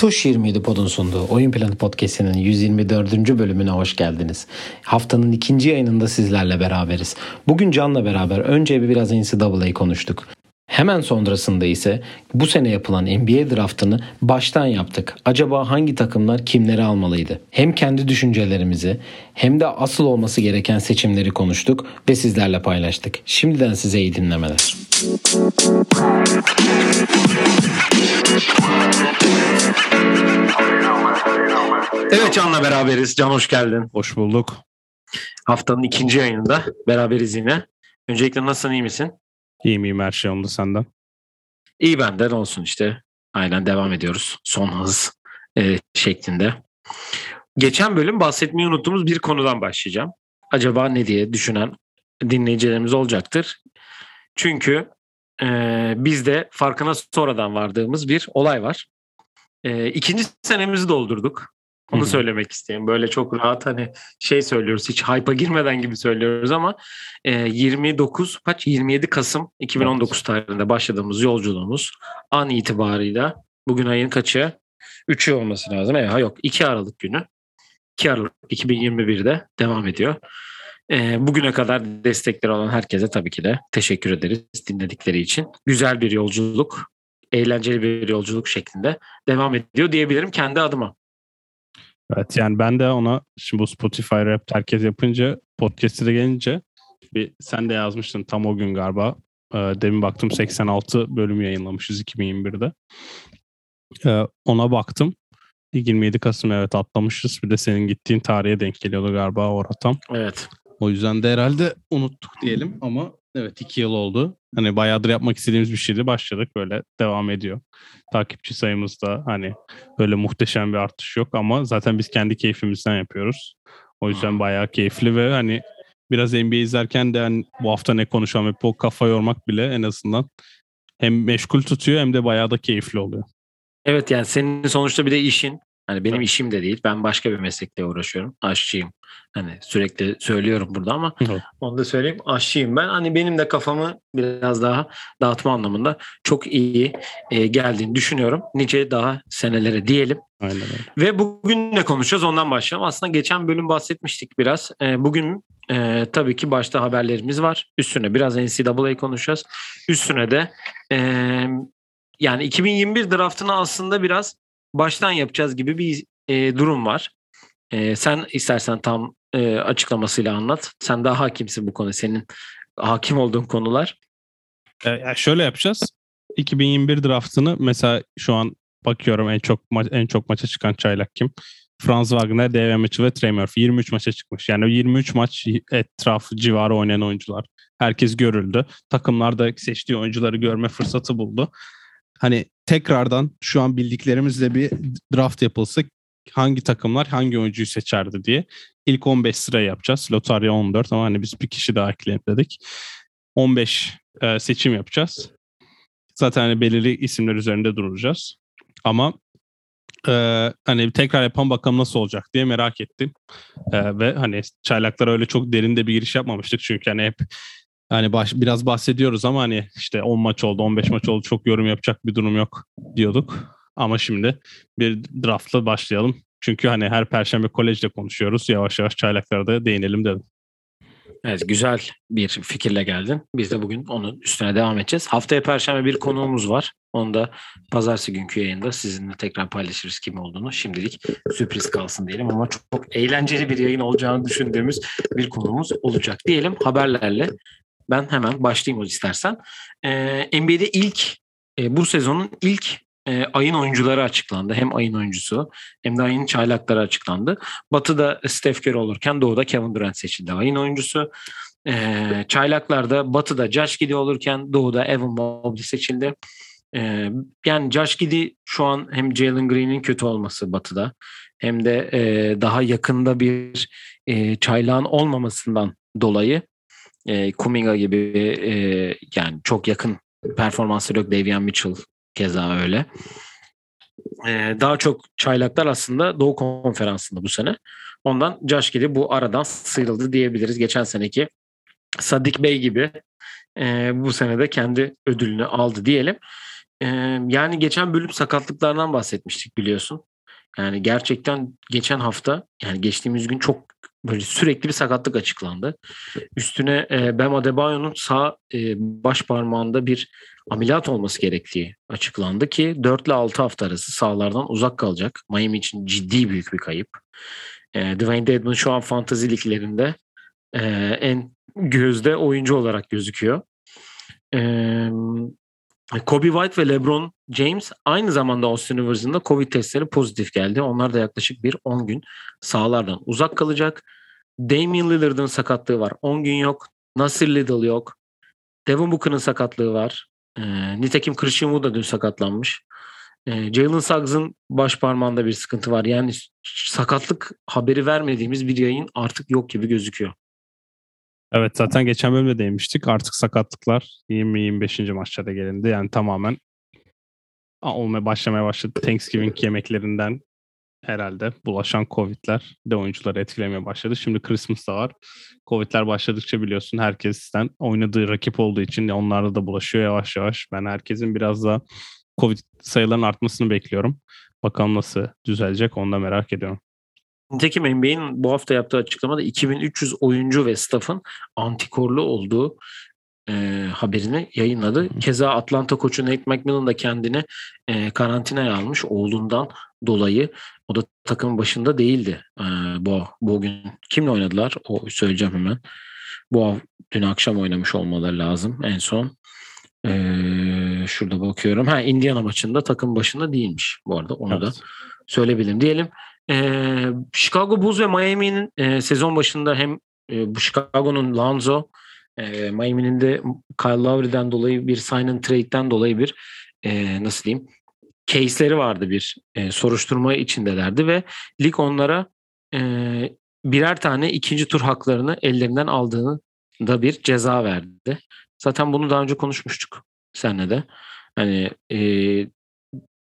Tuş 27 Pod'un sunduğu Oyun Planı Podcast'inin 124. bölümüne hoş geldiniz. Haftanın ikinci yayınında sizlerle beraberiz. Bugün Can'la beraber önce bir biraz NCAA'yı konuştuk. Hemen sonrasında ise bu sene yapılan NBA draftını baştan yaptık. Acaba hangi takımlar kimleri almalıydı? Hem kendi düşüncelerimizi hem de asıl olması gereken seçimleri konuştuk ve sizlerle paylaştık. Şimdiden size iyi dinlemeler. Evet Can'la beraberiz. Can hoş geldin. Hoş bulduk. Haftanın ikinci yayınında beraberiz yine. Öncelikle nasılsın iyi misin? İyiyim iyiyim her şey oldu senden. İyi benden olsun işte. Aynen devam ediyoruz. Son hız e, şeklinde. Geçen bölüm bahsetmeyi unuttuğumuz bir konudan başlayacağım. Acaba ne diye düşünen dinleyicilerimiz olacaktır. Çünkü e, bizde farkına sonradan vardığımız bir olay var. E, ikinci senemizi doldurduk. Onu Hı-hı. söylemek isteyeyim. Böyle çok rahat hani şey söylüyoruz. Hiç hype'a girmeden gibi söylüyoruz ama e, 29 kaç 27 Kasım 2019 evet. tarihinde başladığımız yolculuğumuz an itibarıyla bugün ayın kaçı? 3'ü olması lazım. Evet, yok 2 Aralık günü. 2 Aralık 2021'de devam ediyor. E, bugüne kadar destekleri olan herkese tabii ki de teşekkür ederiz dinledikleri için. Güzel bir yolculuk, eğlenceli bir yolculuk şeklinde devam ediyor diyebilirim kendi adıma. Evet yani ben de ona şimdi bu Spotify Rap herkes yapınca podcast'e de gelince bir sen de yazmıştın tam o gün galiba. Ee, demin baktım 86 bölüm yayınlamışız 2021'de. Ee, ona baktım. 27 Kasım evet atlamışız. Bir de senin gittiğin tarihe denk geliyordu galiba orada tam. Evet. O yüzden de herhalde unuttuk diyelim ama evet iki yıl oldu. Hani bayağıdır yapmak istediğimiz bir şeydi. Başladık böyle devam ediyor. Takipçi sayımızda hani öyle muhteşem bir artış yok ama zaten biz kendi keyfimizden yapıyoruz. O yüzden bayağı keyifli ve hani biraz NBA izlerken de hani bu hafta ne konuşalım hep o kafa yormak bile en azından hem meşgul tutuyor hem de bayağı da keyifli oluyor. Evet yani senin sonuçta bir de işin Hani benim işim de değil. Ben başka bir meslekle uğraşıyorum. Aşçıyım. Hani sürekli söylüyorum burada ama evet. onu da söyleyeyim. Aşçıyım ben. Hani benim de kafamı biraz daha dağıtma anlamında çok iyi e, geldiğini düşünüyorum. Nice daha senelere diyelim. Aynen öyle. Ve bugün ne konuşacağız ondan başlayalım. Aslında geçen bölüm bahsetmiştik biraz. E, bugün e, tabii ki başta haberlerimiz var. Üstüne biraz NCAA konuşacağız. Üstüne de e, yani 2021 draftını aslında biraz baştan yapacağız gibi bir e, durum var. E, sen istersen tam e, açıklamasıyla anlat. Sen daha hakimsin bu konu. Senin hakim olduğun konular. E, şöyle yapacağız. 2021 draftını mesela şu an bakıyorum en çok ma- en çok maça çıkan çaylak kim? Franz Wagner, Dave Mitchell ve Trey Murphy 23 maça çıkmış. Yani 23 maç etraf civarı oynayan oyuncular. Herkes görüldü. Takımlar da seçtiği oyuncuları görme fırsatı buldu hani tekrardan şu an bildiklerimizle bir draft yapılsa hangi takımlar hangi oyuncuyu seçerdi diye ilk 15 sıra yapacağız. Lotarya 14 ama hani biz bir kişi daha ekledik. 15 e, seçim yapacağız. Zaten hani belirli isimler üzerinde duracağız. Ama e, hani tekrar yapan bakalım nasıl olacak diye merak ettim. E, ve hani çaylaklara öyle çok derinde bir giriş yapmamıştık. Çünkü hani hep yani baş, biraz bahsediyoruz ama hani işte 10 maç oldu, 15 maç oldu çok yorum yapacak bir durum yok diyorduk. Ama şimdi bir draftla başlayalım. Çünkü hani her perşembe kolejde konuşuyoruz. Yavaş yavaş çaylaklara da değinelim dedim. Evet güzel bir fikirle geldin. Biz de bugün onun üstüne devam edeceğiz. Haftaya perşembe bir konuğumuz var. Onu da pazartesi günkü yayında sizinle tekrar paylaşırız kim olduğunu. Şimdilik sürpriz kalsın diyelim ama çok, çok eğlenceli bir yayın olacağını düşündüğümüz bir konuğumuz olacak diyelim. Haberlerle ben hemen başlayayım o istersen. Ee, NBA'de ilk e, bu sezonun ilk e, ayın oyuncuları açıklandı. Hem ayın oyuncusu hem de ayın çaylakları açıklandı. Batı'da Steph Curry olurken Doğu'da Kevin Durant seçildi ayın oyuncusu. E, çaylaklarda Batı'da Josh Giddy olurken Doğu'da Evan Mobley seçildi. E, yani Josh Giddy şu an hem Jalen Green'in kötü olması Batı'da hem de e, daha yakında bir e, çaylağın olmamasından dolayı e, Kuminga gibi e, yani çok yakın performansları yok. Davian Mitchell keza öyle. E, daha çok çaylaklar aslında Doğu Konferansı'nda bu sene. Ondan Josh Giddy bu aradan sıyrıldı diyebiliriz. Geçen seneki Sadik Bey gibi e, bu sene de kendi ödülünü aldı diyelim. e, yani geçen bölüm sakatlıklardan bahsetmiştik biliyorsun. Yani gerçekten geçen hafta yani geçtiğimiz gün çok böyle sürekli bir sakatlık açıklandı. Üstüne e, Bam Adebayo'nun sağ e, baş parmağında bir ameliyat olması gerektiği açıklandı ki 4 ile 6 hafta arası sahalardan uzak kalacak. Miami için ciddi büyük bir kayıp. E, Dwayne Dedman şu an fantazi liglerinde e, en gözde oyuncu olarak gözüküyor. E, Kobe White ve LeBron James aynı zamanda Austin Rivers'ın Covid testleri pozitif geldi. Onlar da yaklaşık bir 10 gün sahalardan uzak kalacak. Damian Lillard'ın sakatlığı var. 10 gün yok. Nasir Little yok. Devin Booker'ın sakatlığı var. E, nitekim Christian Wood da dün sakatlanmış. E, Jalen Suggs'ın baş parmağında bir sıkıntı var. Yani sakatlık haberi vermediğimiz bir yayın artık yok gibi gözüküyor. Evet zaten geçen bölümde değinmiştik. Artık sakatlıklar 20-25. maçlara gelindi. Yani tamamen olmaya başlamaya başladı. Thanksgiving yemeklerinden herhalde bulaşan Covid'ler de oyuncuları etkilemeye başladı. Şimdi Christmas da var. Covid'ler başladıkça biliyorsun herkesten oynadığı rakip olduğu için onlarda da bulaşıyor yavaş yavaş. Ben herkesin biraz daha Covid sayılarının artmasını bekliyorum. Bakalım nasıl düzelecek onu da merak ediyorum. Nitekim NBA'in bu hafta yaptığı açıklamada 2300 oyuncu ve staffın antikorlu olduğu e, haberini yayınladı. Keza Atlanta koçu Nate McMillan da kendini e, karantinaya almış oğlundan dolayı. O da takımın başında değildi e, bu bugün. Kimle oynadılar? O söyleyeceğim hemen. Bu dün akşam oynamış olmaları lazım en son. Ee, şurada bakıyorum. Ha Indiana maçında takım başında değilmiş bu arada. Onu evet. da söyleyebilirim. Diyelim ee, Chicago Bulls ve Miami'nin e, sezon başında hem e, bu Chicago'nun Lonzo, e, Miami'nin de Kyle Lowry'den dolayı bir sign and trade'den dolayı bir e, nasıl diyeyim case'leri vardı bir e, soruşturma içindelerdi ve lig onlara e, birer tane ikinci tur haklarını ellerinden aldığını da bir ceza verdi. Zaten bunu daha önce konuşmuştuk senle de. Hani e,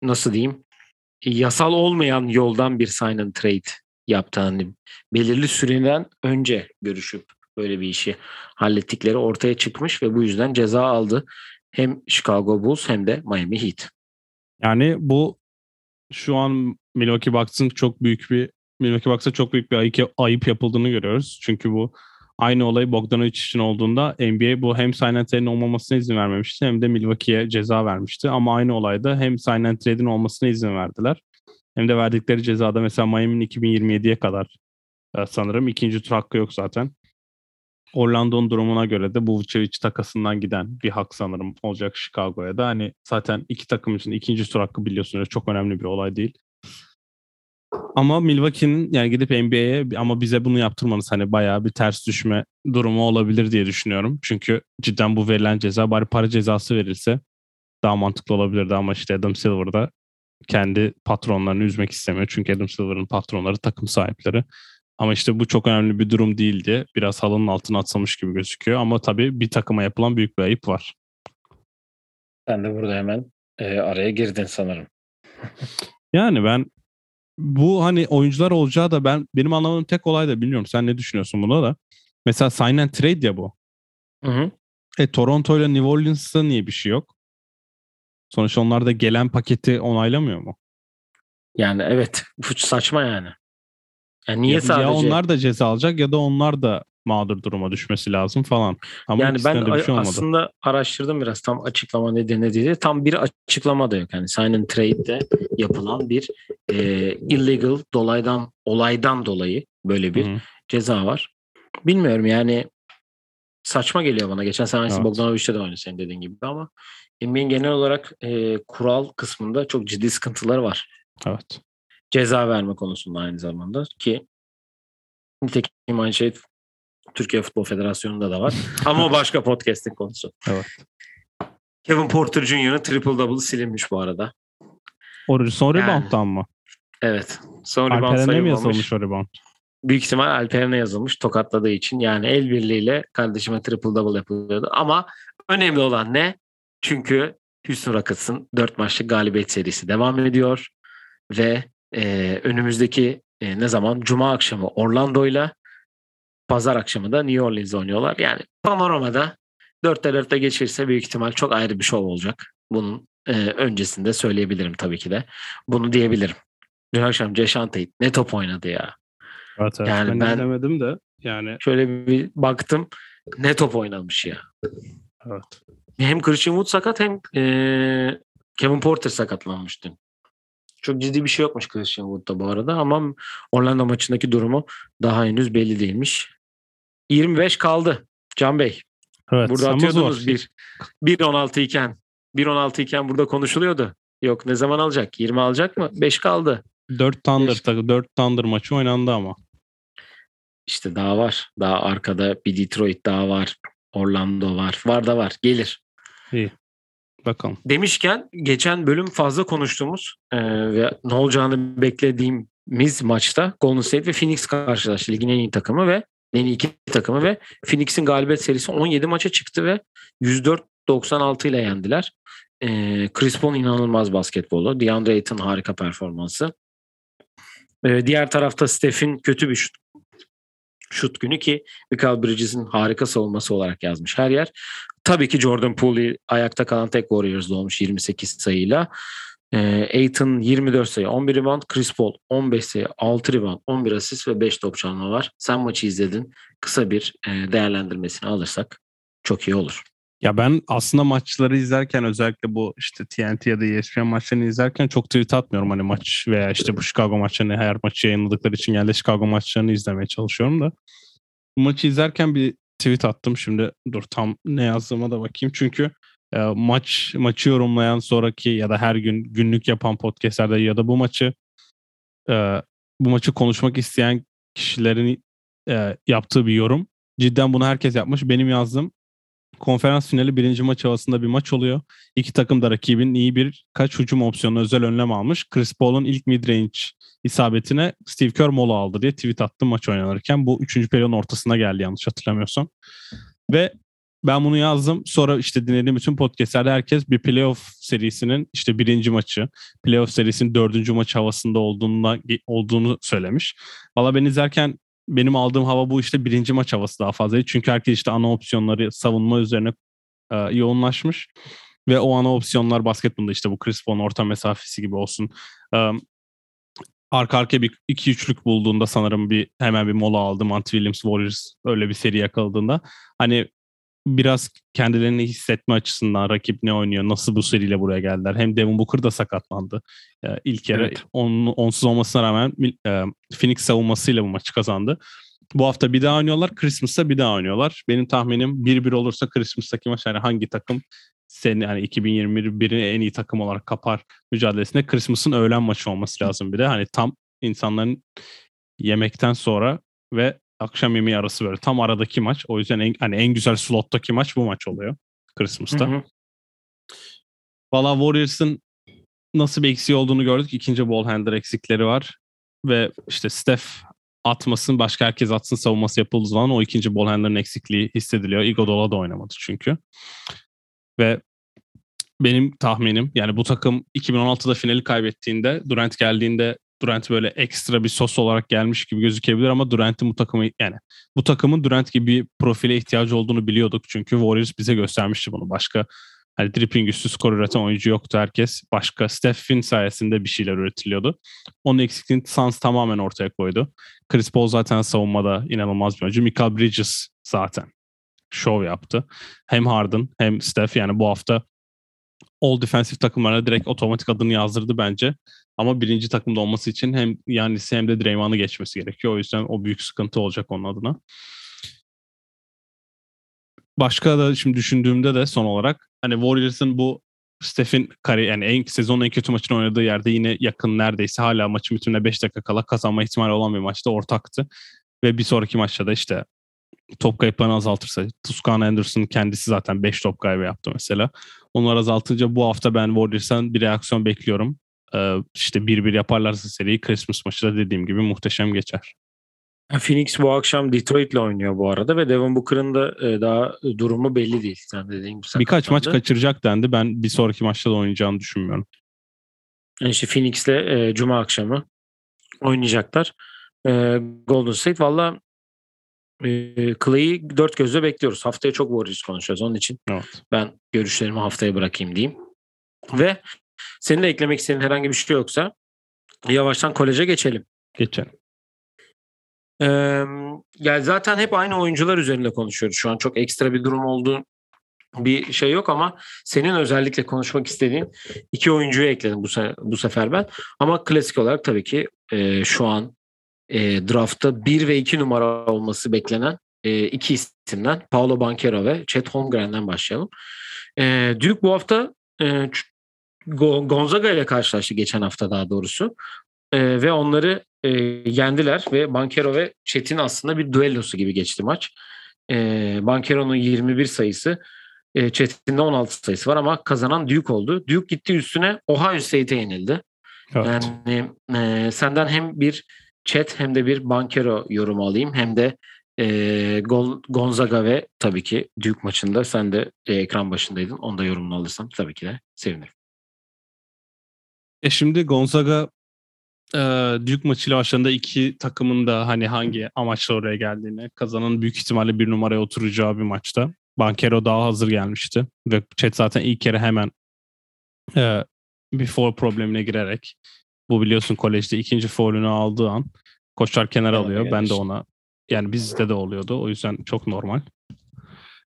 nasıl diyeyim yasal olmayan yoldan bir sign and trade yaptı. Belirli süreden önce görüşüp böyle bir işi hallettikleri ortaya çıkmış ve bu yüzden ceza aldı. Hem Chicago Bulls hem de Miami Heat. Yani bu şu an Milwaukee Bucks'ın çok büyük bir Milwaukee Bucks'a çok büyük bir ayıp yapıldığını görüyoruz. Çünkü bu aynı olay Bogdanovic için olduğunda NBA bu hem sign and trade'in olmamasına izin vermemişti hem de Milwaukee'ye ceza vermişti. Ama aynı olayda hem sign and trade'in olmasına izin verdiler. Hem de verdikleri cezada mesela Miami'nin 2027'ye kadar e, sanırım ikinci tur hakkı yok zaten. Orlando'nun durumuna göre de bu Vucevic takasından giden bir hak sanırım olacak Chicago'ya da. Hani zaten iki takım için ikinci tur hakkı biliyorsunuz çok önemli bir olay değil. Ama Milwaukee'nin yani gidip NBA'ye ama bize bunu yaptırmanız hani bayağı bir ters düşme durumu olabilir diye düşünüyorum. Çünkü cidden bu verilen ceza bari para cezası verilse daha mantıklı olabilirdi ama işte Adam Silver'da kendi patronlarını üzmek istemiyor. Çünkü Adam Silver'ın patronları takım sahipleri. Ama işte bu çok önemli bir durum değildi. Biraz halının altına atılmış gibi gözüküyor. Ama tabii bir takıma yapılan büyük bir ayıp var. Sen de burada hemen e, araya girdin sanırım. yani ben bu hani oyuncular olacağı da ben benim anlamadığım tek olay da bilmiyorum. Sen ne düşünüyorsun buna da? Mesela sign and trade ya bu. Hı hı. E Toronto ile New Orleans'ta niye bir şey yok? Sonuçta onlar da gelen paketi onaylamıyor mu? Yani evet. Bu saçma yani. Yani niye ya, sadece... Ya onlar da ceza alacak ya da onlar da mağdur duruma düşmesi lazım falan. Ama yani ben bir şey aslında araştırdım biraz tam açıklama nedeni diye. Tam bir açıklama da yok. Yani sign and trade'de yapılan bir e, illegal dolaydan olaydan dolayı böyle bir Hı-hı. ceza var. Bilmiyorum yani saçma geliyor bana. Geçen sene evet. Bogdanovic'te de aynı senin dediğin gibi ama NBA'in genel olarak e, kural kısmında çok ciddi sıkıntılar var. Evet. Ceza verme konusunda aynı zamanda ki nitekim aynı şey Türkiye Futbol Federasyonu'nda da var. Ama o başka podcast'in konusu. Evet. Kevin Porter Jr.'ın triple double silinmiş bu arada. O son yani, rebound'dan mı? Evet. Son rebound sayılmamış. yazılmış o rebound? Büyük ihtimal Alperen'e yazılmış tokatladığı için. Yani el birliğiyle kardeşime triple double yapılıyordu. Ama önemli olan ne? Çünkü Houston Rockets'ın 4 maçlık galibiyet serisi devam ediyor. Ve e, önümüzdeki e, ne zaman? Cuma akşamı Orlando'yla pazar akşamı da New Orleans oynuyorlar. Yani panoramada 4'te 4'te geçirse büyük ihtimal çok ayrı bir şov olacak. Bunun e, öncesinde söyleyebilirim tabii ki de. Bunu diyebilirim. Dün akşam Ceşan Tate ne top oynadı ya. Evet, evet. Yani ben, ben izlemedim de yani. Şöyle bir baktım ne top oynamış ya. Evet. Hem Christian Wood sakat hem e, Kevin Porter sakatlanmış dün. Çok ciddi bir şey yokmuş Christian Wood'da bu arada ama Orlando maçındaki durumu daha henüz belli değilmiş. 25 kaldı Can Bey. Evet, burada atıyordunuz bir 1.16 iken 1.16 iken burada konuşuluyordu. Yok ne zaman alacak? 20 alacak mı? 5 kaldı. 4 Thunder, Beş. 4 Thunder maçı oynandı ama. İşte daha var. Daha arkada bir Detroit daha var. Orlando var. Var da var. Gelir. İyi. Bakalım. Demişken geçen bölüm fazla konuştuğumuz e, ve ne olacağını beklediğimiz maçta Golden State ve Phoenix karşılaştı. Ligin en iyi takımı ve en iki takımı ve Phoenix'in galibiyet serisi 17 maça çıktı ve 104-96 ile yendiler. E, Chris Paul inanılmaz basketbolu. DeAndre Ayton harika performansı. E, diğer tarafta Steph'in kötü bir şut, şut günü ki Michael Bridges'in harika savunması olarak yazmış her yer. Tabii ki Jordan Poole ayakta kalan tek Warriors olmuş 28 sayıyla. E, Aiton 24 sayı, 11 rebound, Chris Paul 15 sayı, 6 rebound, 11 asist ve 5 top çalma var. Sen maçı izledin. Kısa bir e, değerlendirmesini alırsak çok iyi olur. Ya ben aslında maçları izlerken özellikle bu işte TNT ya da ESPN maçlarını izlerken çok tweet atmıyorum. Hani maç veya işte bu Chicago maçlarını her maçı yayınladıkları için geldi Chicago maçlarını izlemeye çalışıyorum da. Bu maçı izlerken bir tweet attım. Şimdi dur tam ne yazdığıma da bakayım. Çünkü maç maçı yorumlayan sonraki ya da her gün günlük yapan podcastlerde ya da bu maçı e, bu maçı konuşmak isteyen kişilerin e, yaptığı bir yorum. Cidden bunu herkes yapmış. Benim yazdığım konferans finali birinci maç havasında bir maç oluyor. İki takım da rakibin iyi bir kaç hücum opsiyonu özel önlem almış. Chris Paul'un ilk midrange isabetine Steve Kerr mola aldı diye tweet attım maç oynanırken. Bu üçüncü periyodun ortasına geldi yanlış hatırlamıyorsam. Ve ben bunu yazdım. Sonra işte dinlediğim bütün podcastlerde herkes bir playoff serisinin işte birinci maçı, playoff serisinin dördüncü maç havasında olduğunu, olduğunu söylemiş. Valla ben izlerken benim aldığım hava bu işte birinci maç havası daha fazlaydı. Çünkü herkes işte ana opsiyonları savunma üzerine e, yoğunlaşmış. Ve o ana opsiyonlar basketbolda işte bu Chris Paul'un orta mesafesi gibi olsun. E, arka arkaya bir iki üçlük bulduğunda sanırım bir hemen bir mola aldı. Monty Williams Warriors öyle bir seri yakaladığında. Hani biraz kendilerini hissetme açısından rakip ne oynuyor, nasıl bu seriyle buraya geldiler. Hem Devin Booker da sakatlandı e, ilk kere. Evet. On, onsuz olmasına rağmen e, Phoenix savunmasıyla bu maçı kazandı. Bu hafta bir daha oynuyorlar. Christmas'ta bir daha oynuyorlar. Benim tahminim 1-1 olursa Christmas'taki maç yani hangi takım seni yani 2021'in en iyi takım olarak kapar mücadelesinde Christmas'ın öğlen maçı olması lazım bir de. Hani tam insanların yemekten sonra ve akşam yemeği arası böyle tam aradaki maç. O yüzden en, hani en güzel slottaki maç bu maç oluyor Christmas'ta. Hı hı. Valla Warriors'ın nasıl bir eksiği olduğunu gördük. İkinci ball handler eksikleri var. Ve işte Steph atmasın başka herkes atsın savunması yapıldığı zaman o ikinci ball handler'ın eksikliği hissediliyor. Iguodala da oynamadı çünkü. Ve benim tahminim yani bu takım 2016'da finali kaybettiğinde Durant geldiğinde Durant böyle ekstra bir sos olarak gelmiş gibi gözükebilir ama Durant'in bu takımı yani bu takımın Durant gibi bir profile ihtiyacı olduğunu biliyorduk. Çünkü Warriors bize göstermişti bunu. Başka hani dripping üstü skor üreten oyuncu yoktu herkes. Başka Steph'in sayesinde bir şeyler üretiliyordu. Onun eksikliğini Suns tamamen ortaya koydu. Chris Paul zaten savunmada inanılmaz bir oyuncu. Michael Bridges zaten show yaptı. Hem Harden hem Steph yani bu hafta all defensive takımlarına direkt otomatik adını yazdırdı bence. Ama birinci takımda olması için hem Yannis'i hem de Draymond'u geçmesi gerekiyor. O yüzden o büyük sıkıntı olacak onun adına. Başka da şimdi düşündüğümde de son olarak hani Warriors'ın bu Steph'in kari yani en sezonun en kötü maçını oynadığı yerde yine yakın neredeyse hala maçın bitimine 5 dakika kala kazanma ihtimali olan bir maçta ortaktı. Ve bir sonraki maçta da işte top kayıplarını azaltırsa Tuscan Anderson kendisi zaten 5 top kaybı yaptı mesela. Onları azaltınca bu hafta ben Warriors'tan bir reaksiyon bekliyorum. Ee, işte bir bir yaparlarsa seriyi Christmas maçı da dediğim gibi muhteşem geçer. Phoenix bu akşam Detroit'le oynuyor bu arada ve Devin Booker'ın da e, daha durumu belli değil. Sen dediğin gibi Birkaç maç kaçıracak dendi. Ben bir sonraki maçta da oynayacağını düşünmüyorum. Yani işte Phoenix'le e, Cuma akşamı oynayacaklar. E, Golden State valla e, Clay'i dört gözle bekliyoruz. Haftaya çok Warriors konuşacağız. Onun için evet. ben görüşlerimi haftaya bırakayım diyeyim. Ve senin de eklemek istediğin herhangi bir şey yoksa yavaştan koleje geçelim. Geçelim. Ee, yani zaten hep aynı oyuncular üzerinde konuşuyoruz şu an. Çok ekstra bir durum olduğu bir şey yok ama senin özellikle konuşmak istediğin iki oyuncuyu ekledim bu, se- bu sefer ben. Ama klasik olarak tabii ki e, şu an e, draftta 1 ve 2 numara olması beklenen e, iki isimden Paolo Banquero ve Chet Holmgren'den başlayalım. E, Duke bu hafta e, Gonzaga ile karşılaştı geçen hafta daha doğrusu. E, ve onları e, yendiler ve Banquero ve Chet'in aslında bir duellosu gibi geçti maç. E, Banquero'nun 21 sayısı e, Chet'in de 16 sayısı var ama kazanan Duke oldu. Duke gitti üstüne Ohio State'e yenildi. Evet. Yani e, senden hem bir Chet hem de bir Banquero yorumu alayım hem de e, Gonzaga ve tabii ki Duke maçında sen de e, ekran başındaydın. Onu da yorumunu alırsam tabii ki de sevinirim. E şimdi Gonzaga e, Duke maçıyla başlarında iki takımın da hani hangi amaçla oraya geldiğini kazanan büyük ihtimalle bir numaraya oturacağı bir maçta. Bankero daha hazır gelmişti ve Chet zaten ilk kere hemen e, bir foul problemine girerek bu biliyorsun kolejde ikinci foul'ünü aldığı an koçlar kenara alıyor. Ben de ona yani bizde de oluyordu. O yüzden çok normal.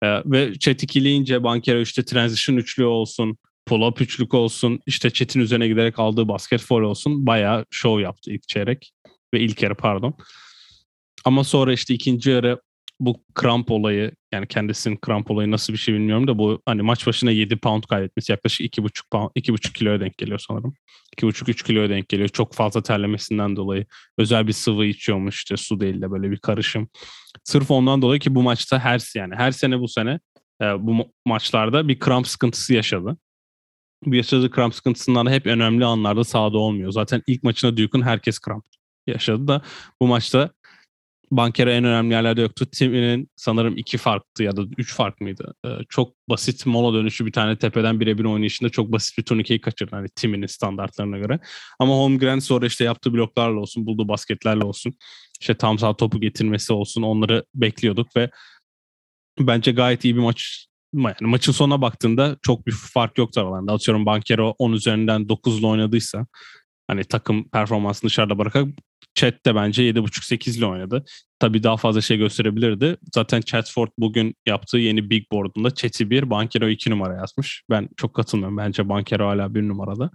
Ee, ve chat ikileyince Bankero işte transition üçlü olsun, pull-up üçlük olsun, işte chat'in üzerine giderek aldığı basket foul olsun. Bayağı show yaptı ilk çeyrek ve ilk yarı pardon. Ama sonra işte ikinci yarı bu kramp olayı yani kendisinin kramp olayı nasıl bir şey bilmiyorum da bu hani maç başına 7 pound kaybetmesi yaklaşık 2,5 pound 2,5 kiloya denk geliyor sanırım. 2,5-3 kiloya denk geliyor. Çok fazla terlemesinden dolayı özel bir sıvı içiyormuş işte su değil de böyle bir karışım. Sırf ondan dolayı ki bu maçta her yani her sene bu sene e, bu maçlarda bir kramp sıkıntısı yaşadı. Bu yaşadığı kramp sıkıntısından da hep önemli anlarda sahada olmuyor. Zaten ilk maçına Duke'un herkes kramp yaşadı da bu maçta Bankera en önemli yerlerde yoktu. Timmy'nin sanırım iki farktı ya da üç fark mıydı? Ee, çok basit mola dönüşü bir tane tepeden birebir oynayışında çok basit bir turnikeyi kaçırdı. Hani Timmy'nin standartlarına göre. Ama Holmgren sonra işte yaptığı bloklarla olsun, bulduğu basketlerle olsun. işte tam sağ topu getirmesi olsun onları bekliyorduk ve bence gayet iyi bir maç yani maçın sonuna baktığında çok bir fark yoktu aralarında. Atıyorum Bankero 10 üzerinden 9'la oynadıysa hani takım performansını dışarıda bırakarak Chat de bence 7.5-8 ile oynadı. Tabii daha fazla şey gösterebilirdi. Zaten Chatford bugün yaptığı yeni Big Board'unda Chat'i 1, Bankero 2 numara yazmış. Ben çok katılmıyorum. Bence Bankero hala 1 numarada.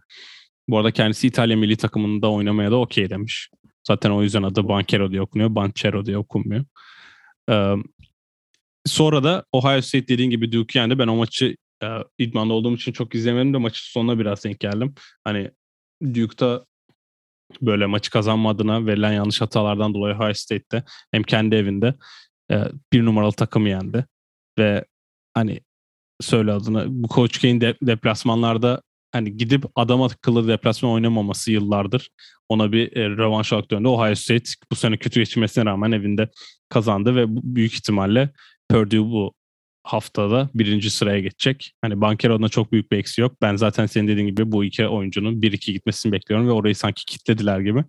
Bu arada kendisi İtalya milli takımında oynamaya da okey demiş. Zaten o yüzden adı Bankero diye okunuyor. Banchero diye okunmuyor. Ee, sonra da Ohio State dediğin gibi Duke yendi. Ben o maçı e, idmanda olduğum için çok izlemedim de maçın sonuna biraz denk geldim. Hani Duke'da böyle maçı kazanmadığına verilen yanlış hatalardan dolayı Ohio State'te hem kendi evinde e, bir numaralı takımı yendi. Ve hani söyle adını bu Coach K'in de, deplasmanlarda hani gidip adam akıllı deplasman oynamaması yıllardır ona bir e, rövanş olarak döndü. Ohio State bu sene kötü geçmesine rağmen evinde kazandı ve büyük ihtimalle Purdue bu haftada birinci sıraya geçecek. Hani Bankero'da çok büyük bir eksi yok. Ben zaten senin dediğin gibi bu iki oyuncunun 1-2 gitmesini bekliyorum ve orayı sanki kitlediler gibi.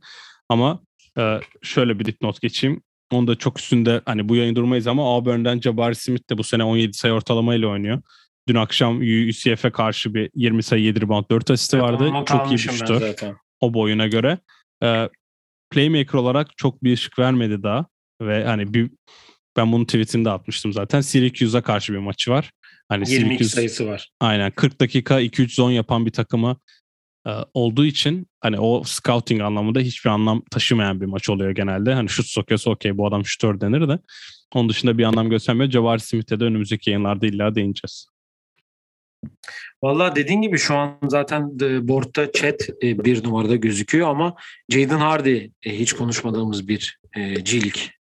Ama e, şöyle bir dipnot geçeyim. Onu da çok üstünde hani bu yayın durmayız ama Auburn'dan Jabari Smith de bu sene 17 sayı ortalamayla oynuyor. Dün akşam UCF'e karşı bir 20 sayı 7 rebound 4 asisti evet, vardı. Çok iyi bir şutör o boyuna göre. Ee, playmaker olarak çok bir ışık vermedi daha ve hani bir ben bunu tweetinde atmıştım zaten. Syracuse'a karşı bir maçı var. Hani 22 Syracuse, sayısı var. Aynen 40 dakika 2-3 zon yapan bir takımı e, olduğu için hani o scouting anlamında hiçbir anlam taşımayan bir maç oluyor genelde. Hani şut sokuyorsa okey bu adam şutör denir de. Onun dışında bir anlam göstermiyor. Jabari Smith'e de önümüzdeki yayınlarda illa değineceğiz. Valla dediğin gibi şu an zaten boardta chat e, bir numarada gözüküyor ama Jaden Hardy e, hiç konuşmadığımız bir e, cilik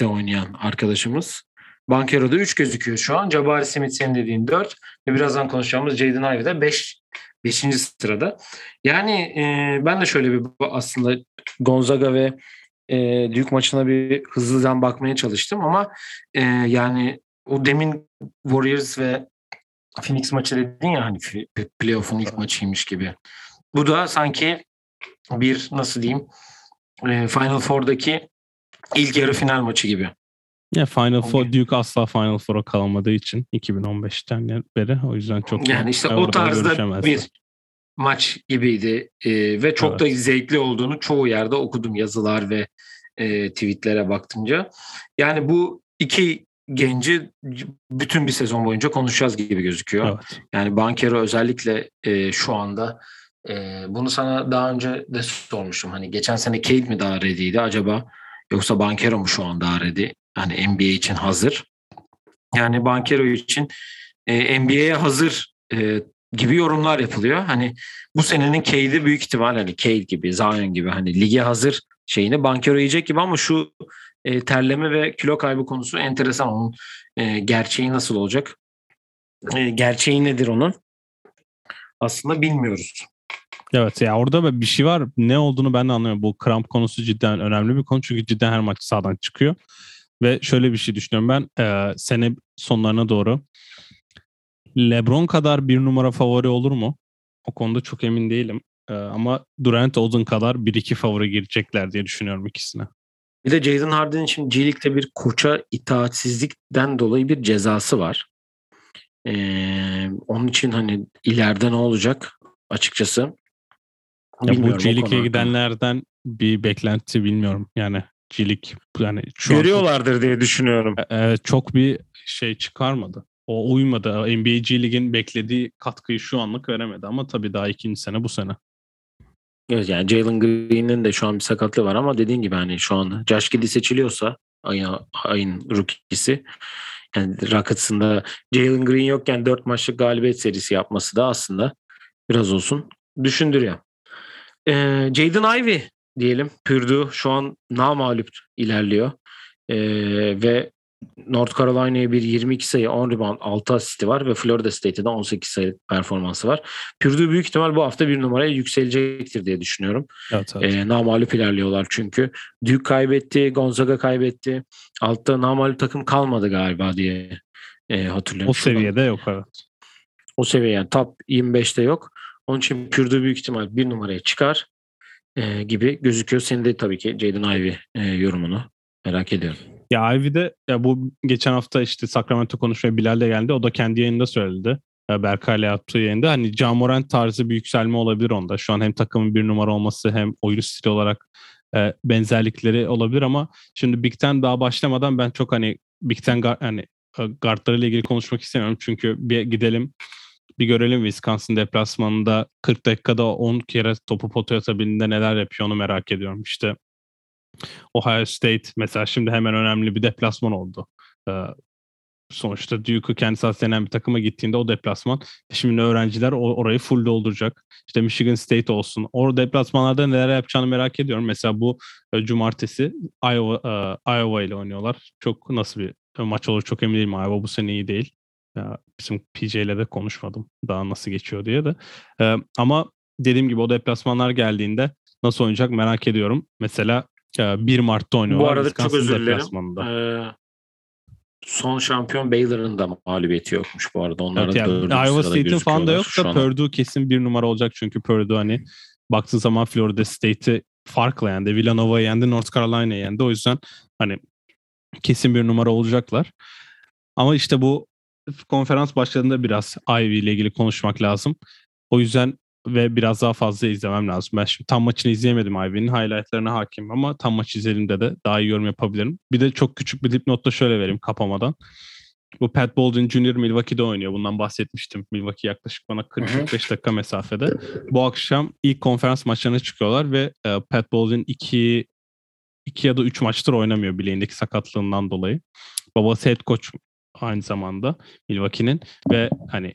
de oynayan arkadaşımız. Bankero'da 3 gözüküyor şu an. Jabari Smith senin dediğin 4 ve birazdan konuşacağımız Jaden Ivey de 5 5. sırada. Yani e, ben de şöyle bir aslında Gonzaga ve e, Duke maçına bir hızlıdan bakmaya çalıştım ama e, yani o demin Warriors ve Phoenix maçı dedin ya hani playoff'un ilk maçıymış gibi. Bu da sanki bir nasıl diyeyim e, Final Four'daki ilk yarı final maçı gibi. Ya Final Four, Duke asla Final Four'a kalamadığı için 2015'ten beri o yüzden çok yani işte o tarzda bir maç gibiydi ee, ve çok evet. da zevkli olduğunu çoğu yerde okudum yazılar ve e, tweetlere baktımca. Yani bu iki genci bütün bir sezon boyunca konuşacağız gibi gözüküyor. Evet. Yani Bankero özellikle e, şu anda e, bunu sana daha önce de sormuştum. Hani geçen sene Cade mi daha ready'ydi acaba yoksa Bankero mu şu an daha ready? Hani NBA için hazır. Yani Bankero için e, NBA'ye hazır e, gibi yorumlar yapılıyor. Hani bu senenin Cade'i büyük ihtimal hani Cade gibi, Zion gibi hani lige hazır şeyini Bankero yiyecek gibi ama şu e, terleme ve kilo kaybı konusu enteresan. Onun e, gerçeği nasıl olacak? E, gerçeği nedir onun? Aslında bilmiyoruz. Evet ya orada bir şey var. Ne olduğunu ben de anlamıyorum. Bu kramp konusu cidden önemli bir konu. Çünkü cidden her maç sağdan çıkıyor. Ve şöyle bir şey düşünüyorum ben. E, sene sonlarına doğru LeBron kadar bir numara favori olur mu? O konuda çok emin değilim. E, ama Durant Ozun kadar bir iki favori girecekler diye düşünüyorum ikisine. Bir de Jaden Harden'in şimdi G League'de bir koça itaatsizlikten dolayı bir cezası var. Ee, onun için hani ileride ne olacak açıkçası ya bu League'e gidenlerden bir beklenti bilmiyorum. Yani League yani şu görüyorlardır an, diye düşünüyorum. E, çok bir şey çıkarmadı. O uymadı. NBA G League'in beklediği katkıyı şu anlık veremedi ama tabii daha ikinci sene bu sene. Evet yani Jalen Green'in de şu an bir sakatlığı var ama dediğin gibi hani şu an Josh Giddey seçiliyorsa ayın, ayın rookie'si yani Rockets'ın Jalen Green yokken 4 maçlık galibiyet serisi yapması da aslında biraz olsun düşündürüyor. Ee, Jaden Ivey diyelim. Purdue şu an namalup ilerliyor. Ee, ve North Carolina'ya bir 22 sayı 10 rebound 6 asisti var ve Florida State'de 18 sayı performansı var. Purdue büyük ihtimal bu hafta bir numaraya yükselecektir diye düşünüyorum. Evet, evet. E, namalup ilerliyorlar çünkü. Duke kaybetti, Gonzaga kaybetti. Altta namalup takım kalmadı galiba diye e, hatırlıyorum. O seviyede yok evet. O seviye yani top 25'te yok. Onun için Purdue büyük ihtimal bir numaraya çıkar e, gibi gözüküyor. Senin de tabii ki Jaden Ivey e, yorumunu merak ediyorum. Ya Ivy'de ya bu geçen hafta işte Sacramento konuşmaya Bilal de geldi. O da kendi yayında söyledi. Berkay'la yaptığı yayında. Hani Camorant tarzı bir yükselme olabilir onda. Şu an hem takımın bir numara olması hem oyun stili olarak e, benzerlikleri olabilir ama şimdi Big Ten daha başlamadan ben çok hani Big Ten gar, hani e, guardlarıyla ilgili konuşmak istemiyorum. Çünkü bir gidelim bir görelim Wisconsin deplasmanında 40 dakikada 10 kere topu potaya atabildiğinde neler yapıyor onu merak ediyorum. İşte Ohio State mesela şimdi hemen önemli bir deplasman oldu. Ee, sonuçta Duke'u kendisi aslenen bir takıma gittiğinde o deplasman şimdi öğrenciler orayı full dolduracak. İşte Michigan State olsun. O deplasmanlarda neler yapacağını merak ediyorum. Mesela bu e, cumartesi Iowa, e, Iowa ile oynuyorlar. Çok nasıl bir maç olur çok emin değilim. Iowa bu sene iyi değil. Ya, bizim PJ ile de konuşmadım daha nasıl geçiyor diye de. Ee, ama dediğim gibi o deplasmanlar geldiğinde nasıl oynayacak merak ediyorum. Mesela 1 Mart'ta oynuyorlar. Bu arada çok özür dilerim. Ee, son şampiyon Baylor'ın da mağlubiyeti yokmuş bu arada. Onların evet, yani, Iowa State'in falan da yoksa Purdue kesin bir numara olacak çünkü Purdue hani baktığı zaman Florida State'i farkla yendi. Villanova'yı yendi, North Carolina'yı yendi. O yüzden hani kesin bir numara olacaklar. Ama işte bu konferans başladığında biraz Ivy ile ilgili konuşmak lazım. O yüzden ve biraz daha fazla izlemem lazım. Ben şimdi tam maçını izleyemedim Ivy'nin. Highlightlarına hakim ama tam maç izlediğimde de daha iyi yorum yapabilirim. Bir de çok küçük bir dipnot da şöyle vereyim kapamadan. Bu Pat Baldwin Jr. Milwaukee'de oynuyor. Bundan bahsetmiştim. Milwaukee yaklaşık bana 40-45 dakika mesafede. Bu akşam ilk konferans maçlarına çıkıyorlar ve e, Pat Baldwin 2 2 ya da 3 maçtır oynamıyor bileğindeki sakatlığından dolayı. Babası head coach aynı zamanda Milwaukee'nin ve hani